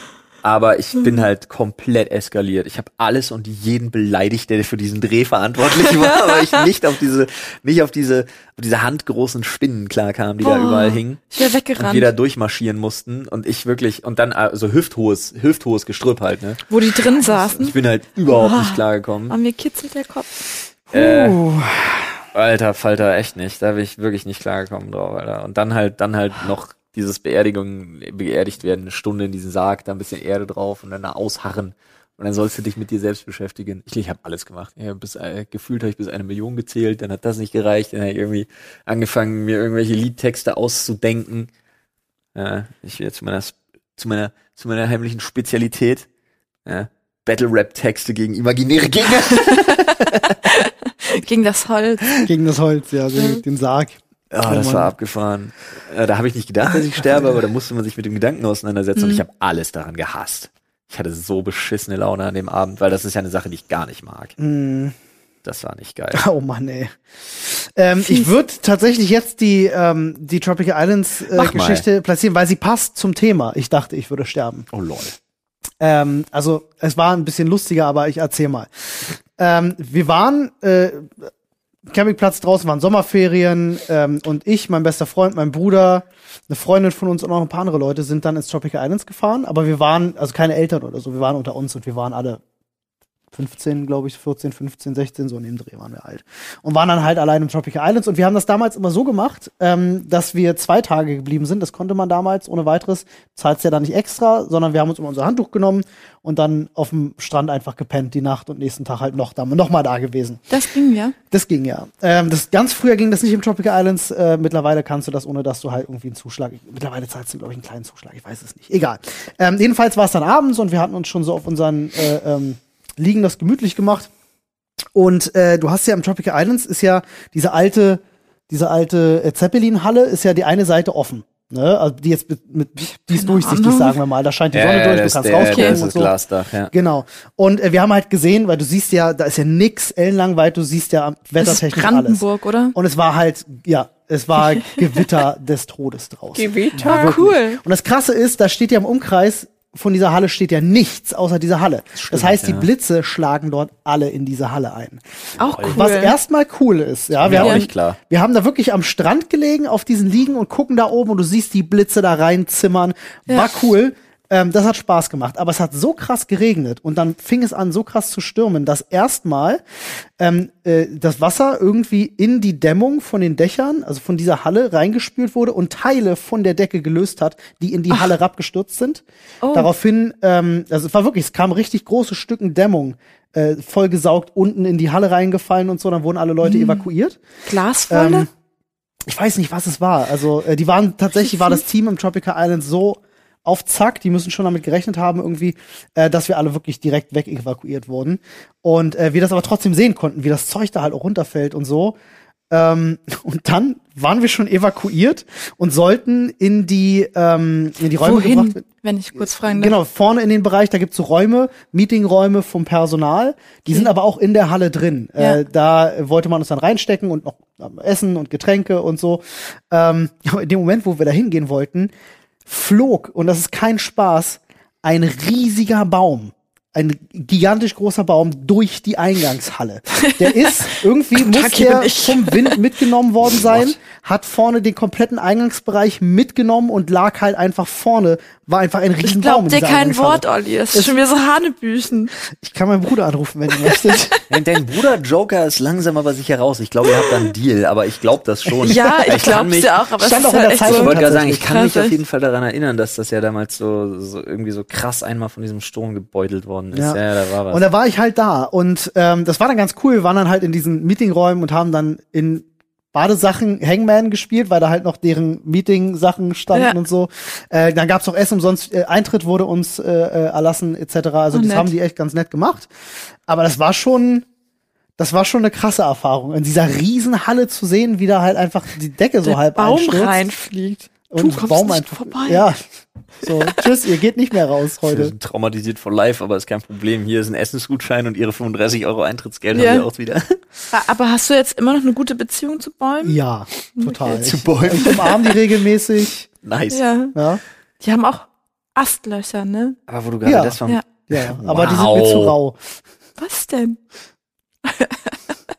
aber ich bin halt komplett eskaliert. Ich habe alles und jeden beleidigt, der für diesen Dreh verantwortlich war, weil ich nicht auf diese, nicht auf diese, auf diese handgroßen Spinnen klarkam, die da Oh, überall hingen. Ich wäre Und weggerannt. wir da durchmarschieren mussten und ich wirklich, und dann so hüfthohes, hüfthohes Gestrüpp halt, ne? wo die drin saßen. Ich bin halt überhaupt Oh. nicht klargekommen. An mir kitzelt der Kopf. Äh, Uh, Alter Falter, echt nicht. Da bin ich wirklich nicht klargekommen drauf, Alter. Und dann halt, dann halt noch dieses Beerdigung, beerdigt werden, eine Stunde in diesen Sarg, da ein bisschen Erde drauf und dann da ausharren. Und dann sollst du dich mit dir selbst beschäftigen. Ich, ich habe alles gemacht. Ich hab bis, äh, gefühlt habe ich bis eine Million gezählt, dann hat das nicht gereicht, dann habe ich irgendwie angefangen, mir irgendwelche Liedtexte auszudenken. Ja, ich will jetzt zu meiner, zu meiner, zu meiner heimlichen Spezialität. Ja, Battle-Rap-Texte gegen imaginäre Gegner. Gegen das Holz. gegen das Holz, ja, den, den Sarg. Oh das Mann. war abgefahren. Äh, da habe ich nicht gedacht, dass ich sterbe, aber da musste man sich mit dem Gedanken auseinandersetzen und Mhm. ich habe alles daran gehasst. Ich hatte so beschissene Laune an dem Abend, weil das ist ja eine Sache, die ich gar nicht mag. Mm. Das war nicht geil. Oh Mann, ey. Ähm, ich würde tatsächlich jetzt die, ähm, die Tropical Islands äh. Geschichte platzieren, weil sie passt zum Thema. Ich dachte, ich würde sterben. Oh lol. Ähm, also es war ein bisschen lustiger, aber ich erzähl mal. Ähm, wir waren äh, Campingplatz draußen, waren Sommerferien ähm, und ich, mein bester Freund, mein Bruder, eine Freundin von uns und noch ein paar andere Leute sind dann ins Tropical Islands gefahren, aber wir waren, also keine Eltern oder so, wir waren unter uns und wir waren alle 15, glaube ich, 14, 15, 16, so in dem Dreh waren wir alt. Und waren dann halt allein im Tropical Islands. Und wir haben das damals immer so gemacht, ähm, dass wir zwei Tage geblieben sind. Das konnte man damals ohne weiteres. Zahlst ja dann nicht extra, sondern wir haben uns immer unser Handtuch genommen und dann auf dem Strand einfach gepennt die Nacht und nächsten Tag halt noch da, noch mal da gewesen. Das ging ja. Das ging ja. Ähm, das ganz früher ging das nicht im Tropical Islands. Äh, mittlerweile kannst du das, ohne dass du halt irgendwie einen Zuschlag. Mittlerweile zahlst du, glaube ich, einen kleinen Zuschlag. Ich weiß es nicht. Egal. Ähm, jedenfalls war es dann abends und wir hatten uns schon so auf unseren äh, ähm, Liegen das gemütlich gemacht. Und äh, du hast ja im Tropical Islands ist ja diese alte, diese alte äh, Zeppelin-Halle ist ja die eine Seite offen. Ne? Also die jetzt mit, mit die ist durchsichtig, Ahnung. sagen wir mal. Da scheint die Sonne durch, du kannst rausgucken und so. Glasdach, ja. Genau. Und äh, wir haben halt gesehen, weil du siehst ja, da ist ja nix ellenlang weit, du siehst ja Das ist wettertechnisch alles. Brandenburg, oder? Und es war halt, ja, es war Gewitter des Todes draußen. Ah, Wirklich. cool. Und das Krasse ist, da steht ja im Umkreis von dieser Halle steht ja nichts außer dieser Halle. Das, stimmt, heißt, die ja. Blitze schlagen dort alle in diese Halle ein. Auch cool. Was erstmal cool ist, ja. Wir auch haben, nicht klar. wir haben da wirklich am Strand gelegen, auf diesen Liegen und gucken da oben und du siehst die Blitze da reinzimmern. Ja. War cool. Ähm, das hat Spaß gemacht. Aber es hat so krass geregnet und dann fing es an, so krass zu stürmen, dass erstmal ähm, äh, das Wasser irgendwie in die Dämmung von den Dächern, also von dieser Halle, reingespült wurde und Teile von der Decke gelöst hat, die in die Halle herabgestürzt sind. Oh. Daraufhin, ähm, also es war wirklich, es kamen richtig große Stücken Dämmung äh, vollgesaugt unten in die Halle reingefallen und so, dann wurden alle Leute evakuiert. Glaswolle? Ähm, ich weiß nicht, was es war. Also äh, die waren tatsächlich war das Team im Tropical Island so auf Zack, die müssen schon damit gerechnet haben irgendwie, äh, dass wir alle wirklich direkt weg evakuiert wurden und äh, wir das aber trotzdem sehen konnten, wie das Zeug da halt auch runterfällt und so. Ähm, und dann waren wir schon evakuiert und sollten in die ähm, in die Räume gebracht Wohin, werden. wenn ich kurz fragen darf? Genau, vorne in den Bereich, da gibt's so Räume, Meetingräume vom Personal, die sind aber auch in der Halle drin. Ja. Äh, da wollte man uns dann reinstecken und noch Essen und Getränke und so. Ähm, in dem Moment, wo wir da hingehen wollten, flog, und das ist kein Spaß, ein riesiger Baum. Ein gigantisch großer Baum durch die Eingangshalle. Der ist irgendwie, muss der ich. vom Wind mitgenommen worden sein, hat vorne den kompletten Eingangsbereich mitgenommen und lag halt einfach vorne, war einfach ein Ich riesen glaub Baum in dir dieser kein Eingangshalle. Wort, Olli. Das ist schon wieder so Hanebüchen. Ich kann meinen Bruder anrufen, wenn ihr möchtet. Dein, dein Bruder Joker ist langsam aber sicher raus. Ich glaube, ihr habt da einen Deal, aber ich glaube das schon. Ja, ich kann glaub's mich- dir auch, aber es stand ist auch in halt der Zeitung Ich so. wollte gerade sagen, ich kann mich auf jeden Fall daran erinnern, dass das ja damals so, so irgendwie so krass einmal von diesem Sturm gebeutelt worden ist. Ja. Ja, da war was. Und da war ich halt da und ähm, das war dann ganz cool. Wir waren dann halt in diesen Meetingräumen und haben dann in Badesachen Hangman gespielt, weil da halt noch deren Meeting-Sachen standen Ja. und so. Äh, dann gab's auch Essen umsonst, äh, Eintritt wurde uns äh, äh, erlassen etc. Also Oh, das nett. haben die echt ganz nett gemacht. Aber das war schon, das war schon eine krasse Erfahrung, in dieser riesen Halle zu sehen, wie da halt einfach die Decke so Der halb Baum einstürzt. reinfliegt. Und du kommst Baum nicht einfach, vorbei. Ja. So, tschüss, ihr geht nicht mehr raus Wir heute. sind traumatisiert for life, aber ist kein Problem. Hier ist ein Essensgutschein und ihre 35 Euro Eintrittsgeld Ja. haben wir auch wieder. Aber hast du jetzt immer noch eine gute Beziehung zu Bäumen? Ja, total. Okay. Zu Bäumen. ich umarme die regelmäßig. Nice. Ja. Ja. Die haben auch Astlöcher, ne? Aber wo du gerade Ja. das von Ja. Ja, ja. aber die sind Wow. mir zu rau. Was denn?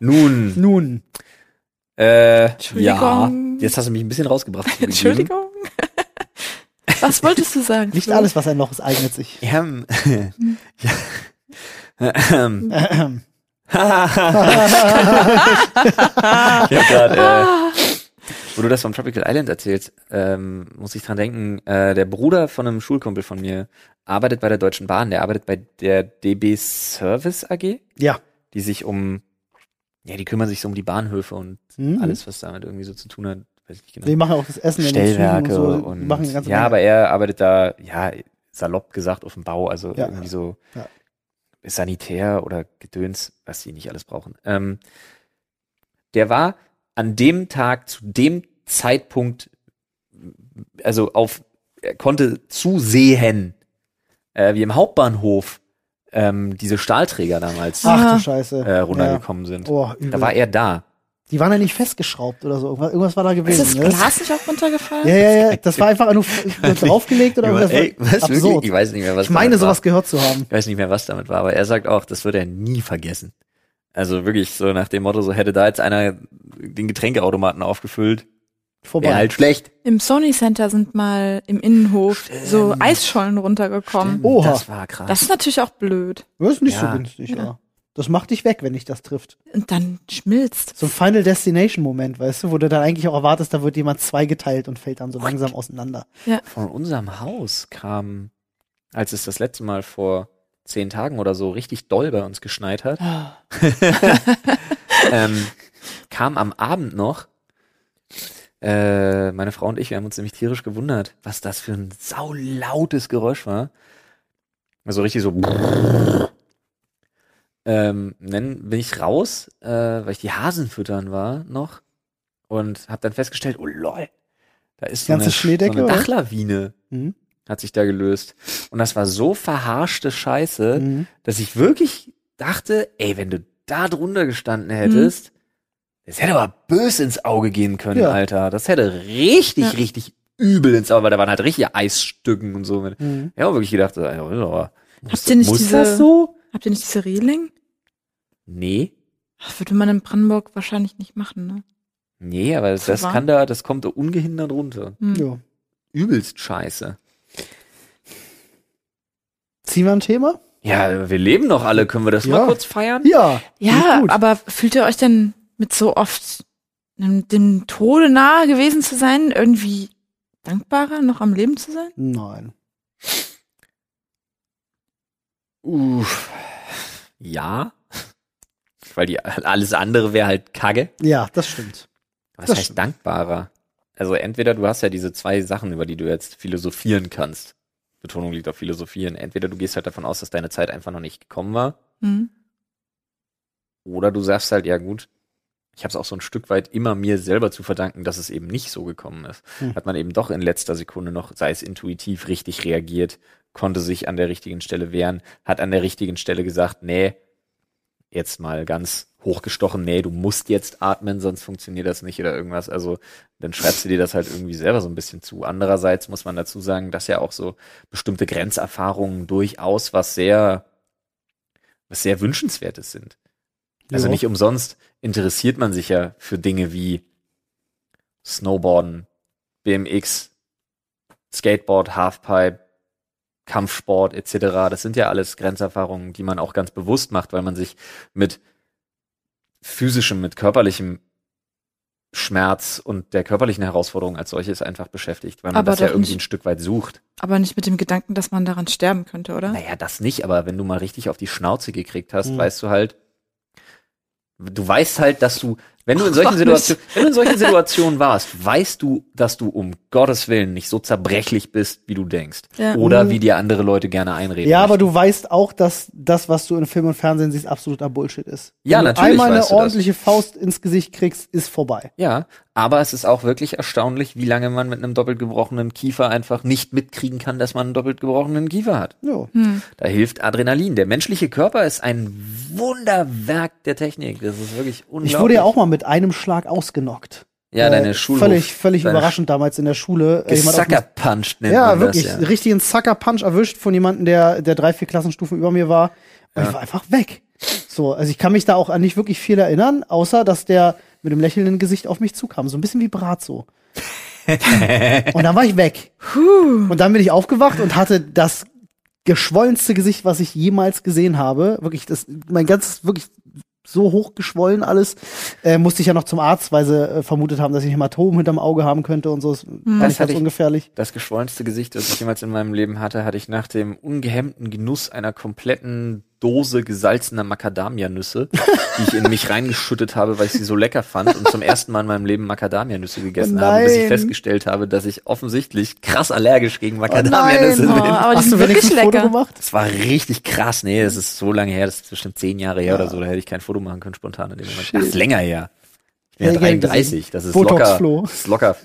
Nun, Nun, äh, ja, jetzt hast du mich ein bisschen rausgebracht. Entschuldigung. Was wolltest du sagen? nicht Flo? alles, was ein Loch ist, eignet sich. Ja, ähm, ja. Ähm. Ähm, ich hab grad, äh, wo du das vom Tropical Island erzählst, ähm, muss ich dran denken, äh, der Bruder von einem Schulkumpel von mir arbeitet bei der Deutschen Bahn, der arbeitet bei der DB Service AG, ja. die sich um, ja, die kümmern sich so um die Bahnhöfe und Mhm. alles, was damit irgendwie so zu tun hat, weiß ich nicht genau. Die machen auch das Essen Stellwerke und so. und, Die machen eine ganze ja, Menge. aber er arbeitet da, ja, salopp gesagt auf dem Bau, also Ja. irgendwie so Ja. Sanitär oder Gedöns, was sie nicht alles brauchen. Ähm, der war an dem Tag zu dem Zeitpunkt, also auf, er konnte zusehen, äh, wie im Hauptbahnhof ähm, diese Stahlträger damals Ach äh, runtergekommen sind. Ja. Oh, übel. Da war er da. die waren ja nicht festgeschraubt oder so. Irgendwas, irgendwas war da Ist gewesen. das ne? Glas nicht auch runtergefallen? Ja, ja, ja. Das war einfach nur draufgelegt oder irgendwas. Ey, was, absurd. Ich weiß nicht mehr, was Ich meine, damit war. sowas gehört zu haben. Ich weiß nicht mehr, was damit war, aber er sagt auch, das wird er nie vergessen. Also wirklich so nach dem Motto, so hätte da jetzt einer den Getränkeautomaten aufgefüllt, Vorbei. wäre halt schlecht. Im Sony Center sind mal im Innenhof so Eisschollen runtergekommen. Oha. Das war krass. Das ist natürlich auch blöd. Das ist nicht Ja. so günstig, ja. Ja. Das macht dich weg, wenn dich das trifft. Und dann schmilzt. So ein Final Destination Moment, weißt du, wo du dann eigentlich auch erwartest, da wird jemand zweigeteilt und fällt dann so langsam auseinander. Von unserem Haus kam, als es das letzte Mal vor zehn Tagen oder so richtig doll bei uns geschneit hat, ähm, kam am Abend noch, äh, meine Frau und ich, wir haben uns nämlich tierisch gewundert, was das für ein saulautes Geräusch war. Also richtig so. Ähm, dann bin ich raus, äh, weil ich die Hasen füttern war noch und habe dann festgestellt, oh lol, da ist so eine, so eine? Dachlawine Mhm. hat sich da gelöst. Und das war so verharschte Scheiße, Mhm. dass ich wirklich dachte, ey, wenn du da drunter gestanden Mhm. Das hätte aber böse ins Auge gehen können, Ja. Alter. Das hätte richtig, Ja. richtig übel ins Auge, weil da waren halt richtige Eisstücken und so. Mhm. Ja, wirklich gedacht, so, ja, aber muss, Habt ihr nicht muss diese- das so? Habt ihr nicht diese Reling? Nee. Das würde man in Brandenburg wahrscheinlich nicht machen, ne? Nee, aber das warm? kann da, das kommt da ungehindert runter. Hm. Ja. Übelst scheiße. Ziehen wir ein Thema? Ja, wir leben noch alle. Können wir das Ja. mal kurz feiern? Ja. Ja, ich aber fühlt ihr euch denn mit so oft dem, dem Tode nahe gewesen zu sein, irgendwie dankbarer, noch am Leben zu sein? Nein. Uff. Ja. Weil die, alles andere wäre halt Kacke. Ja, das stimmt. Was Das heißt dankbarer? Also entweder du hast ja diese zwei Sachen, über die du jetzt philosophieren kannst. Betonung liegt auf philosophieren. Entweder du gehst halt davon aus, dass deine Zeit einfach noch nicht gekommen war, Hm. oder du sagst halt, ja gut, ich habe es auch so ein Stück weit immer mir selber zu verdanken, dass es eben nicht so gekommen ist. Hm. Hat man eben doch in letzter Sekunde noch, sei es intuitiv, richtig reagiert, konnte sich an der richtigen Stelle wehren, hat an der richtigen Stelle gesagt, nee, jetzt mal ganz hochgestochen, nee, du musst jetzt atmen, sonst funktioniert das nicht oder irgendwas. Also dann schreibst du dir das halt irgendwie selber so ein bisschen zu. Andererseits muss man dazu sagen, dass ja auch so bestimmte Grenzerfahrungen durchaus was sehr, was sehr wünschenswertes sind. Also nicht umsonst interessiert man sich ja für Dinge wie Snowboarden, BMX, Skateboard, Halfpipe, Kampfsport etc. Das sind ja alles Grenzerfahrungen, die man auch ganz bewusst macht, weil man sich mit physischem, mit körperlichem Schmerz und der körperlichen Herausforderung als solches einfach beschäftigt, weil man Aber das ja irgendwie nicht- ein Stück weit sucht. Aber nicht mit dem Gedanken, dass man daran sterben könnte, oder? Naja, das nicht, aber wenn du mal richtig auf die Schnauze gekriegt hast, Mhm. weißt du halt, du weißt halt, dass du, wenn du in Ach, solchen. Situationen, wenn du in solchen Situationen warst, weißt du, dass du um Gottes Willen nicht so zerbrechlich bist, wie du denkst. Ja. Oder Mhm. wie dir andere Leute gerne einreden. Ja, aber möchten. du weißt auch, dass das, was du in Film und Fernsehen siehst, absoluter Bullshit ist. Ja, Wenn natürlich du einmal eine weißt du das. ordentliche Faust ins Gesicht kriegst, ist vorbei. Ja, aber es ist auch wirklich erstaunlich, wie lange man mit einem doppelt gebrochenen Kiefer einfach nicht mitkriegen kann, dass man einen doppelt gebrochenen Kiefer hat. Jo. Hm. Da hilft Adrenalin. Der menschliche Körper ist ein Wunderwerk der Technik. Das ist wirklich unglaublich. Ich wurde ja auch mal mit einem Schlag ausgenockt. Ja, Äh, deine Schule. Völlig, völlig deine überraschend damals in der Schule. Äh, mich- Gesuckerpunched nennt Ja, man wirklich. das ja. Richtigen Sucker-Punch erwischt von jemandem, der, der drei, vier Klassenstufen über mir war. Und Ja. ich war einfach weg. So, also ich kann mich da auch an nicht wirklich viel erinnern, außer dass der mit einem lächelnden Gesicht auf mich zukam. So ein bisschen wie Brazzo. und dann war ich weg. Und dann bin ich aufgewacht und hatte das geschwollenste Gesicht, was ich jemals gesehen habe. Wirklich, das, mein ganzes, wirklich so hoch geschwollen alles. Äh, musste ich ja noch zum Arzt, weil sie äh, vermutet haben, dass ich Hämatom hinterm Auge haben könnte und so. Das war Das hatte ganz ich- ungefährlich. Das geschwollenste Gesicht, das ich jemals in meinem Leben hatte, hatte ich nach dem ungehemmten Genuss einer kompletten Dose gesalzener Macadamianüsse, die ich in mich reingeschüttet habe, weil ich sie so lecker fand und zum ersten Mal in meinem Leben Macadamianüsse gegessen Oh habe, bis ich nein. festgestellt habe, dass ich offensichtlich krass allergisch gegen Macadamianüsse nein. bin. Oh, aber die Hast du wenigstens wirklich ein Foto lecker. gemacht? Das war richtig krass. Nee, das ist so lange her, das ist bestimmt zehn Jahre her oder so, da hätte ich kein Foto machen können spontan in dem Moment. Das ist länger her. Ich bin ja Ja, gern 33, das ist Botox locker. Flo. Das ist locker.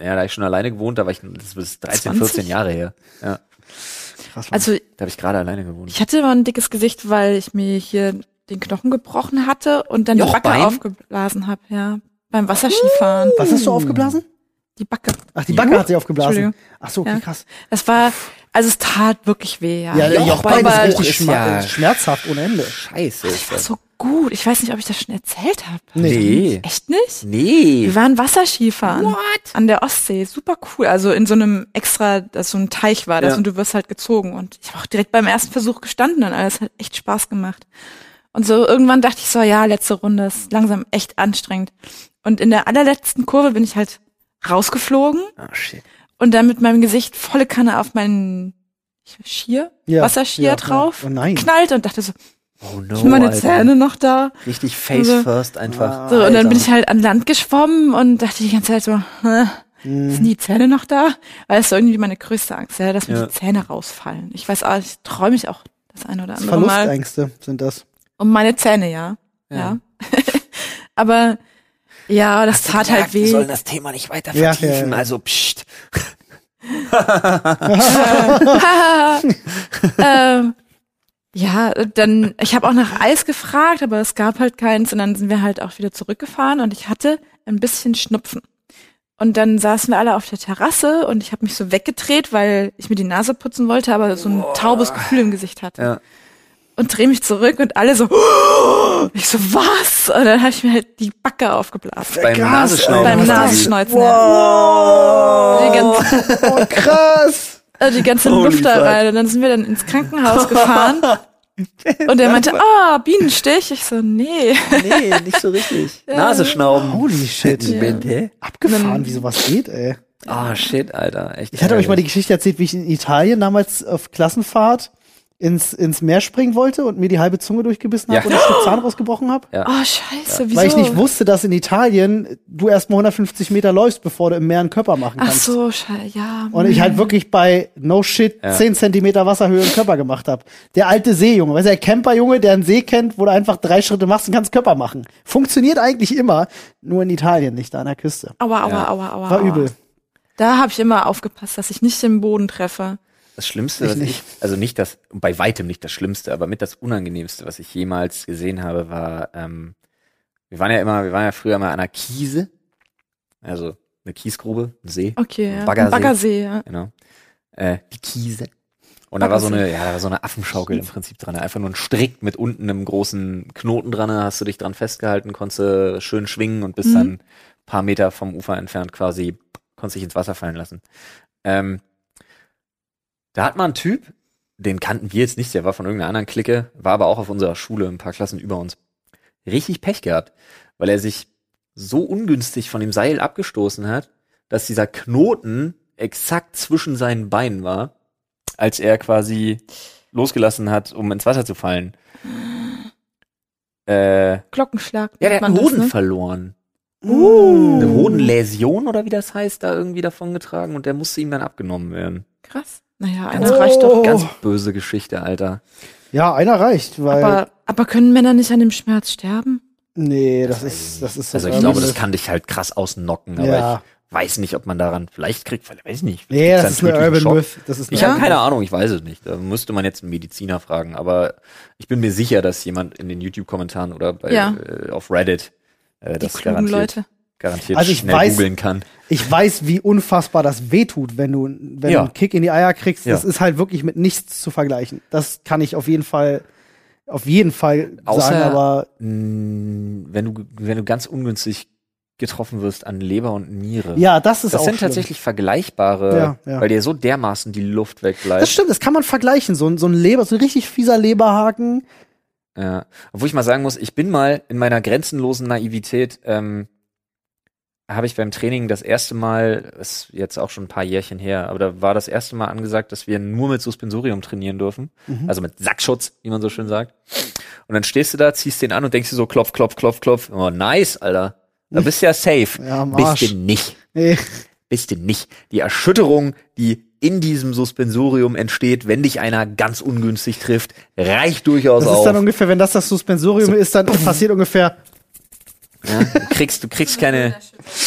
Ja, da ich schon alleine gewohnt, da war ich, das ist 13, 20? 14 Jahre her. Ja, Krass, Mann. Also da habe ich gerade alleine gewohnt. ich hatte immer ein dickes Gesicht, weil ich mir hier den Knochen gebrochen hatte und dann die Backe Jochbein? aufgeblasen habe, ja. Beim Wasserskifahren. Was hast du aufgeblasen? Die Backe. Ach, die Backe Jo. hat sie aufgeblasen. Ach so, okay, Ja. krass. Das war, also es tat wirklich weh, ja. Ja, der Jochbein aber ist richtig ist ja- schmerzhaft ohne Ende. Scheiße. ich Ist war so gut. Ich weiß nicht, ob ich das schon erzählt habe. Nee. Echt nicht? Nee. Wir waren Wasserskifahren. What? An der Ostsee. Super cool. Also in so einem extra, dass so ein Teich war das Ja. und du wirst halt gezogen. Und ich habe auch direkt beim ersten Versuch gestanden und alles hat echt Spaß gemacht. Und so irgendwann dachte ich so, ja, letzte Runde ist langsam echt anstrengend. Und in der allerletzten Kurve bin ich halt rausgeflogen Oh, shit. Und dann mit meinem Gesicht volle Kanne auf meinen Skier, Ja, Wasserskier ja, drauf, ja. Oh nein. knallt und dachte so, Oh no. sind meine Alter. Zähne noch da? Richtig face Also- first einfach. So, und Alter. dann bin ich halt an Land geschwommen und dachte die ganze Zeit so, hä, Mhm. sind die Zähne noch da? Weil das ist so irgendwie meine größte Angst, ja, dass mir Ja. die Zähne rausfallen. Ich weiß auch, ich träume mich auch das eine oder andere Mal Verlustängste sind das. um meine Zähne, ja. Ja. Ja. Aber ja, das tat halt Wir weh. sollen das Thema nicht weiter vertiefen, ja, ja. also pst. ähm, ja, dann, ich habe auch nach Eis gefragt, aber es gab halt keins und dann sind wir halt auch wieder zurückgefahren und ich hatte ein bisschen Schnupfen. Und dann saßen wir alle auf der Terrasse und ich habe mich so weggedreht, weil ich mir die Nase putzen wollte, aber so ein taubes Gefühl im Gesicht hatte. Ja. Und drehe mich zurück und alle so, ich so, was? Und dann habe ich mir halt die Backe aufgeblasen. Beim Krass, Nasenschnaufen. Beim Nasenschneuzen. Die ganze, Oh, krass. äh, die ganze Holy Luft da rein. Und dann sind wir dann ins Krankenhaus gefahren. Und er meinte, ah, Bienenstich. Ich so, nee. Nee, nicht so richtig. Nasenschnauben. Holy shit. Ja. Bitte? Abgefahren, wie sowas geht, ey. Ah, shit, Alter. Echt. Ich hatte euch mal die. Geschichte erzählt, wie ich in Italien damals auf Klassenfahrt ins, ins Meer springen wollte und mir die halbe Zunge durchgebissen Ja. habe und ein Stück Zahn rausgebrochen habe. Ja. Oh, scheiße, wieso? Weil ich nicht wusste, dass in Italien du erst mal 150 Meter läufst, bevor du im Meer einen Körper machen Ach kannst. so, scheiße, ja. Und ich halt wirklich bei No Shit Ja. 10 Zentimeter Wasserhöhe einen Körper gemacht habe. Der alte Seejunge, weißt du, der Camperjunge, der einen See kennt, wo du einfach drei Schritte machst und kannst Körper machen. Funktioniert eigentlich immer, nur in Italien, nicht da an der Küste. Aua, aua, Ja. aua, aua. War aua. übel. Da habe ich immer aufgepasst, dass ich nicht den Boden treffe. Das Schlimmste, Ich was nicht. ich, also nicht das, bei weitem nicht das Schlimmste, aber mit das Unangenehmste, was ich jemals gesehen habe, war, ähm, wir waren ja immer, wir waren ja früher mal an einer Kiese, also eine Kiesgrube, ein See, Okay, ja. Baggersee. Baggersee, ja. genau, äh, die Kiese. Und da war so eine, ja, da war so eine Affenschaukel im Prinzip dran, einfach nur ein Strick mit unten einem großen Knoten dran, hast du dich dran festgehalten, konntest du schön schwingen und bist Mhm. dann ein paar Meter vom Ufer entfernt quasi, konntest dich ins Wasser fallen lassen. Ähm, da hat mal ein Typ, den kannten wir jetzt nicht, der war von irgendeiner anderen Clique, war aber auch auf unserer Schule, ein paar Klassen über uns. Richtig Pech gehabt, weil er sich so ungünstig von dem Seil abgestoßen hat, dass dieser Knoten exakt zwischen seinen Beinen war, als er quasi losgelassen hat, um ins Wasser zu fallen. Äh, ja, Glockenschlag. der nennt hat einen man das, Hoden ne? verloren. Uh. Eine Hodenläsion oder wie das heißt, da irgendwie davon getragen und der musste ihm dann abgenommen werden. Krass. Naja, einer reicht doch. Oh. Ganz böse Geschichte, Alter. Ja, einer reicht, weil. Aber, aber können Männer nicht an dem Schmerz sterben? nee, das ist, das ist so Also ich irgendwie glaube, das kann dich halt krass ausnocken, aber Ja. ich weiß nicht, ob man daran vielleicht kriegt, weil weiß ich nicht. Nee, das ist eine Urban. Myth. Das ist Ich eine habe Ja? keine Ahnung, ich weiß es nicht. Da müsste man jetzt einen Mediziner fragen, aber ich bin mir sicher, dass jemand in den YouTube-Kommentaren oder bei, Ja. äh, auf Reddit äh, Die das klugen garantiert, Leute. Garantiert Also ich schnell weiß- googeln kann. Ich weiß, wie unfassbar das wehtut, wenn du, wenn Ja. du einen Kick in die Eier kriegst. Das Ja. ist halt wirklich mit nichts zu vergleichen. Das kann ich auf jeden Fall, auf jeden Fall Außer- sagen, aber Mm, Wenn du, wenn du ganz ungünstig getroffen wirst an Leber und Niere. ja, das ist das auch sind schlimm. tatsächlich vergleichbare, Ja, ja. weil dir so dermaßen die Luft wegbleibt. Das stimmt, das kann man vergleichen. So, ein- so ein Leber, so ein richtig fieser Leberhaken. Ja. Obwohl ich mal sagen muss, ich bin mal in meiner grenzenlosen Naivität, ähm, habe ich beim Training das erste Mal, ist jetzt auch schon ein paar Jährchen her, aber da war das erste Mal angesagt, dass wir nur mit Suspensorium trainieren dürfen. Mhm. Also mit Sackschutz, wie man so schön sagt. Und dann stehst du da, ziehst den an und denkst dir so, klopf, klopf, klopf, klopf. Oh, nice, Alter. Da bist du ja safe. Ja, bist du nicht. Nee. Bist du nicht. Die Erschütterung, die in diesem Suspensorium entsteht, wenn dich einer ganz ungünstig trifft, reicht durchaus Das ist auf. dann ungefähr, wenn das das Suspensorium ist, dann passiert ungefähr. Ja, du kriegst, du kriegst keine,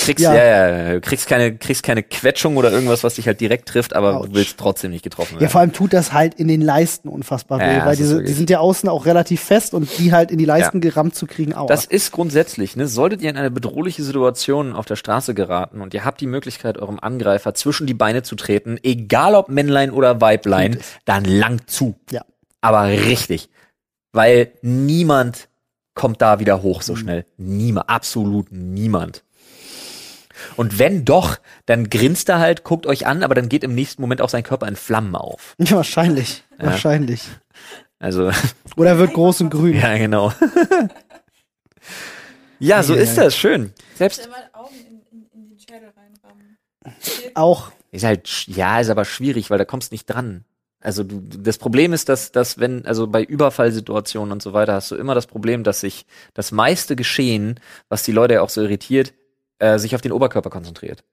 kriegst, Ja. ja. Ja, du kriegst keine, kriegst keine Quetschung oder irgendwas, was dich halt direkt trifft, aber Autsch. du willst trotzdem nicht getroffen Ja, werden. vor allem tut das halt in den Leisten unfassbar Ja, weh, weil diese, die sind ja außen auch relativ fest und die halt in die Leisten gerammt zu kriegen, auch. Das ist grundsätzlich, ne, solltet ihr in eine bedrohliche Situation auf der Straße geraten und ihr habt die Möglichkeit, eurem Angreifer zwischen die Beine zu treten, egal ob Männlein oder Weiblein, dann lang zu. Ja. Aber richtig. Weil niemand kommt da wieder hoch Mhm. so schnell. Niemand, absolut niemand. Und wenn doch, dann grinst er halt, guckt euch an, aber dann geht im nächsten Moment auch sein Körper in Flammen auf. ja, wahrscheinlich. Ja. Wahrscheinlich. Also, Oder er wird groß und grün. ja, genau. ja, so Ja. ist das, schön. Selbst. Auch. Ist halt, ja, ist aber schwierig, weil da kommst nicht dran. Also du, das Problem ist, dass, dass wenn, also bei Überfallsituationen und so weiter hast du immer das Problem, dass sich das meiste Geschehen, was die Leute ja auch so irritiert, äh, sich auf den Oberkörper konzentriert.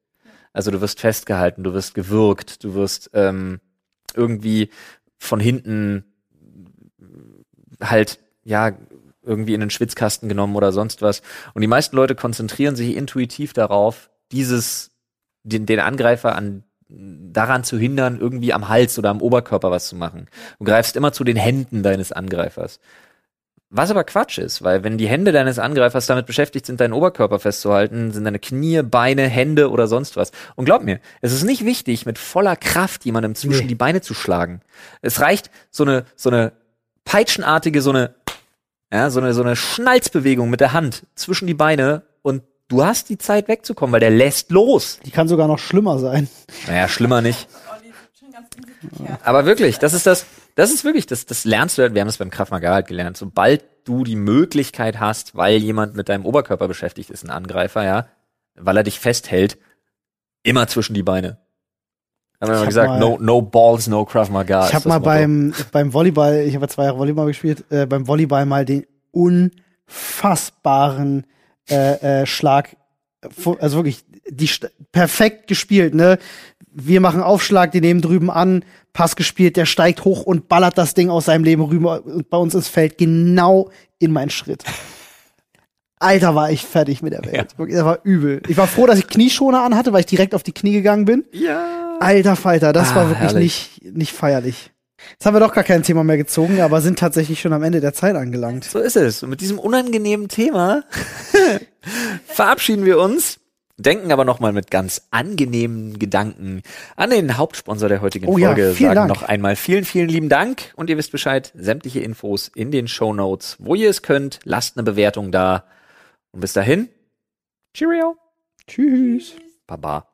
Also du wirst festgehalten, du wirst gewürgt, du wirst ähm, irgendwie von hinten halt, ja, irgendwie in den Schwitzkasten genommen oder sonst was. Und die meisten Leute konzentrieren sich intuitiv darauf, dieses, den, den Angreifer an daran zu hindern, irgendwie am Hals oder am Oberkörper was zu machen. Du greifst immer zu den Händen deines Angreifers. Was aber Quatsch ist, weil wenn die Hände deines Angreifers damit beschäftigt sind, deinen Oberkörper festzuhalten, sind deine Knie, Beine, Hände oder sonst was. Und glaub mir, es ist nicht wichtig, mit voller Kraft jemandem zwischen Nee. die Beine zu schlagen. Es reicht so eine, so eine peitschenartige, so eine, ja, so eine, so eine Schnalzbewegung mit der Hand zwischen die Beine und du hast die Zeit wegzukommen, weil der lässt los. Die kann sogar noch schlimmer sein. Naja, schlimmer nicht. Aber wirklich, das ist das, das ist wirklich, das, das lernst du halt, wir haben das beim Krav Maga halt gelernt. Sobald du die Möglichkeit hast, weil jemand mit deinem Oberkörper beschäftigt ist, ein Angreifer, ja, weil er dich festhält, immer zwischen die Beine. Haben wir hab gesagt, mal- no, no balls, no Krav Maga. Ich habe mal beim, beim Volleyball, ich habe ja zwei Jahre Volleyball gespielt, äh, beim Volleyball mal den unfassbaren äh, äh, Schlag, also wirklich die perfekt gespielt, ne? Wir machen Aufschlag, die nehmen drüben an, Pass gespielt, der steigt hoch und ballert das Ding aus seinem Leben rüber und bei uns ins Feld genau in meinen Schritt. Alter, war ich fertig mit der Welt. Wirklich, Das war übel. Ich war froh, dass ich Knieschoner anhatte, weil ich direkt auf die Knie gegangen bin. Ja. Alter Falter, das Ah, war wirklich herrlich. nicht, nicht feierlich. Jetzt haben wir doch gar kein Thema mehr gezogen, aber sind tatsächlich schon am Ende der Zeit angelangt. So ist es. Und mit diesem unangenehmen Thema verabschieden wir uns. Denken aber nochmal mit ganz angenehmen Gedanken an den Hauptsponsor der heutigen Oh ja, Folge. vielen Sagen Dank. noch einmal vielen, vielen lieben Dank. Und ihr wisst Bescheid, sämtliche Infos in den Show Notes. Wo ihr es könnt, lasst eine Bewertung da. Und bis dahin, Cheerio. Tschüss. Baba.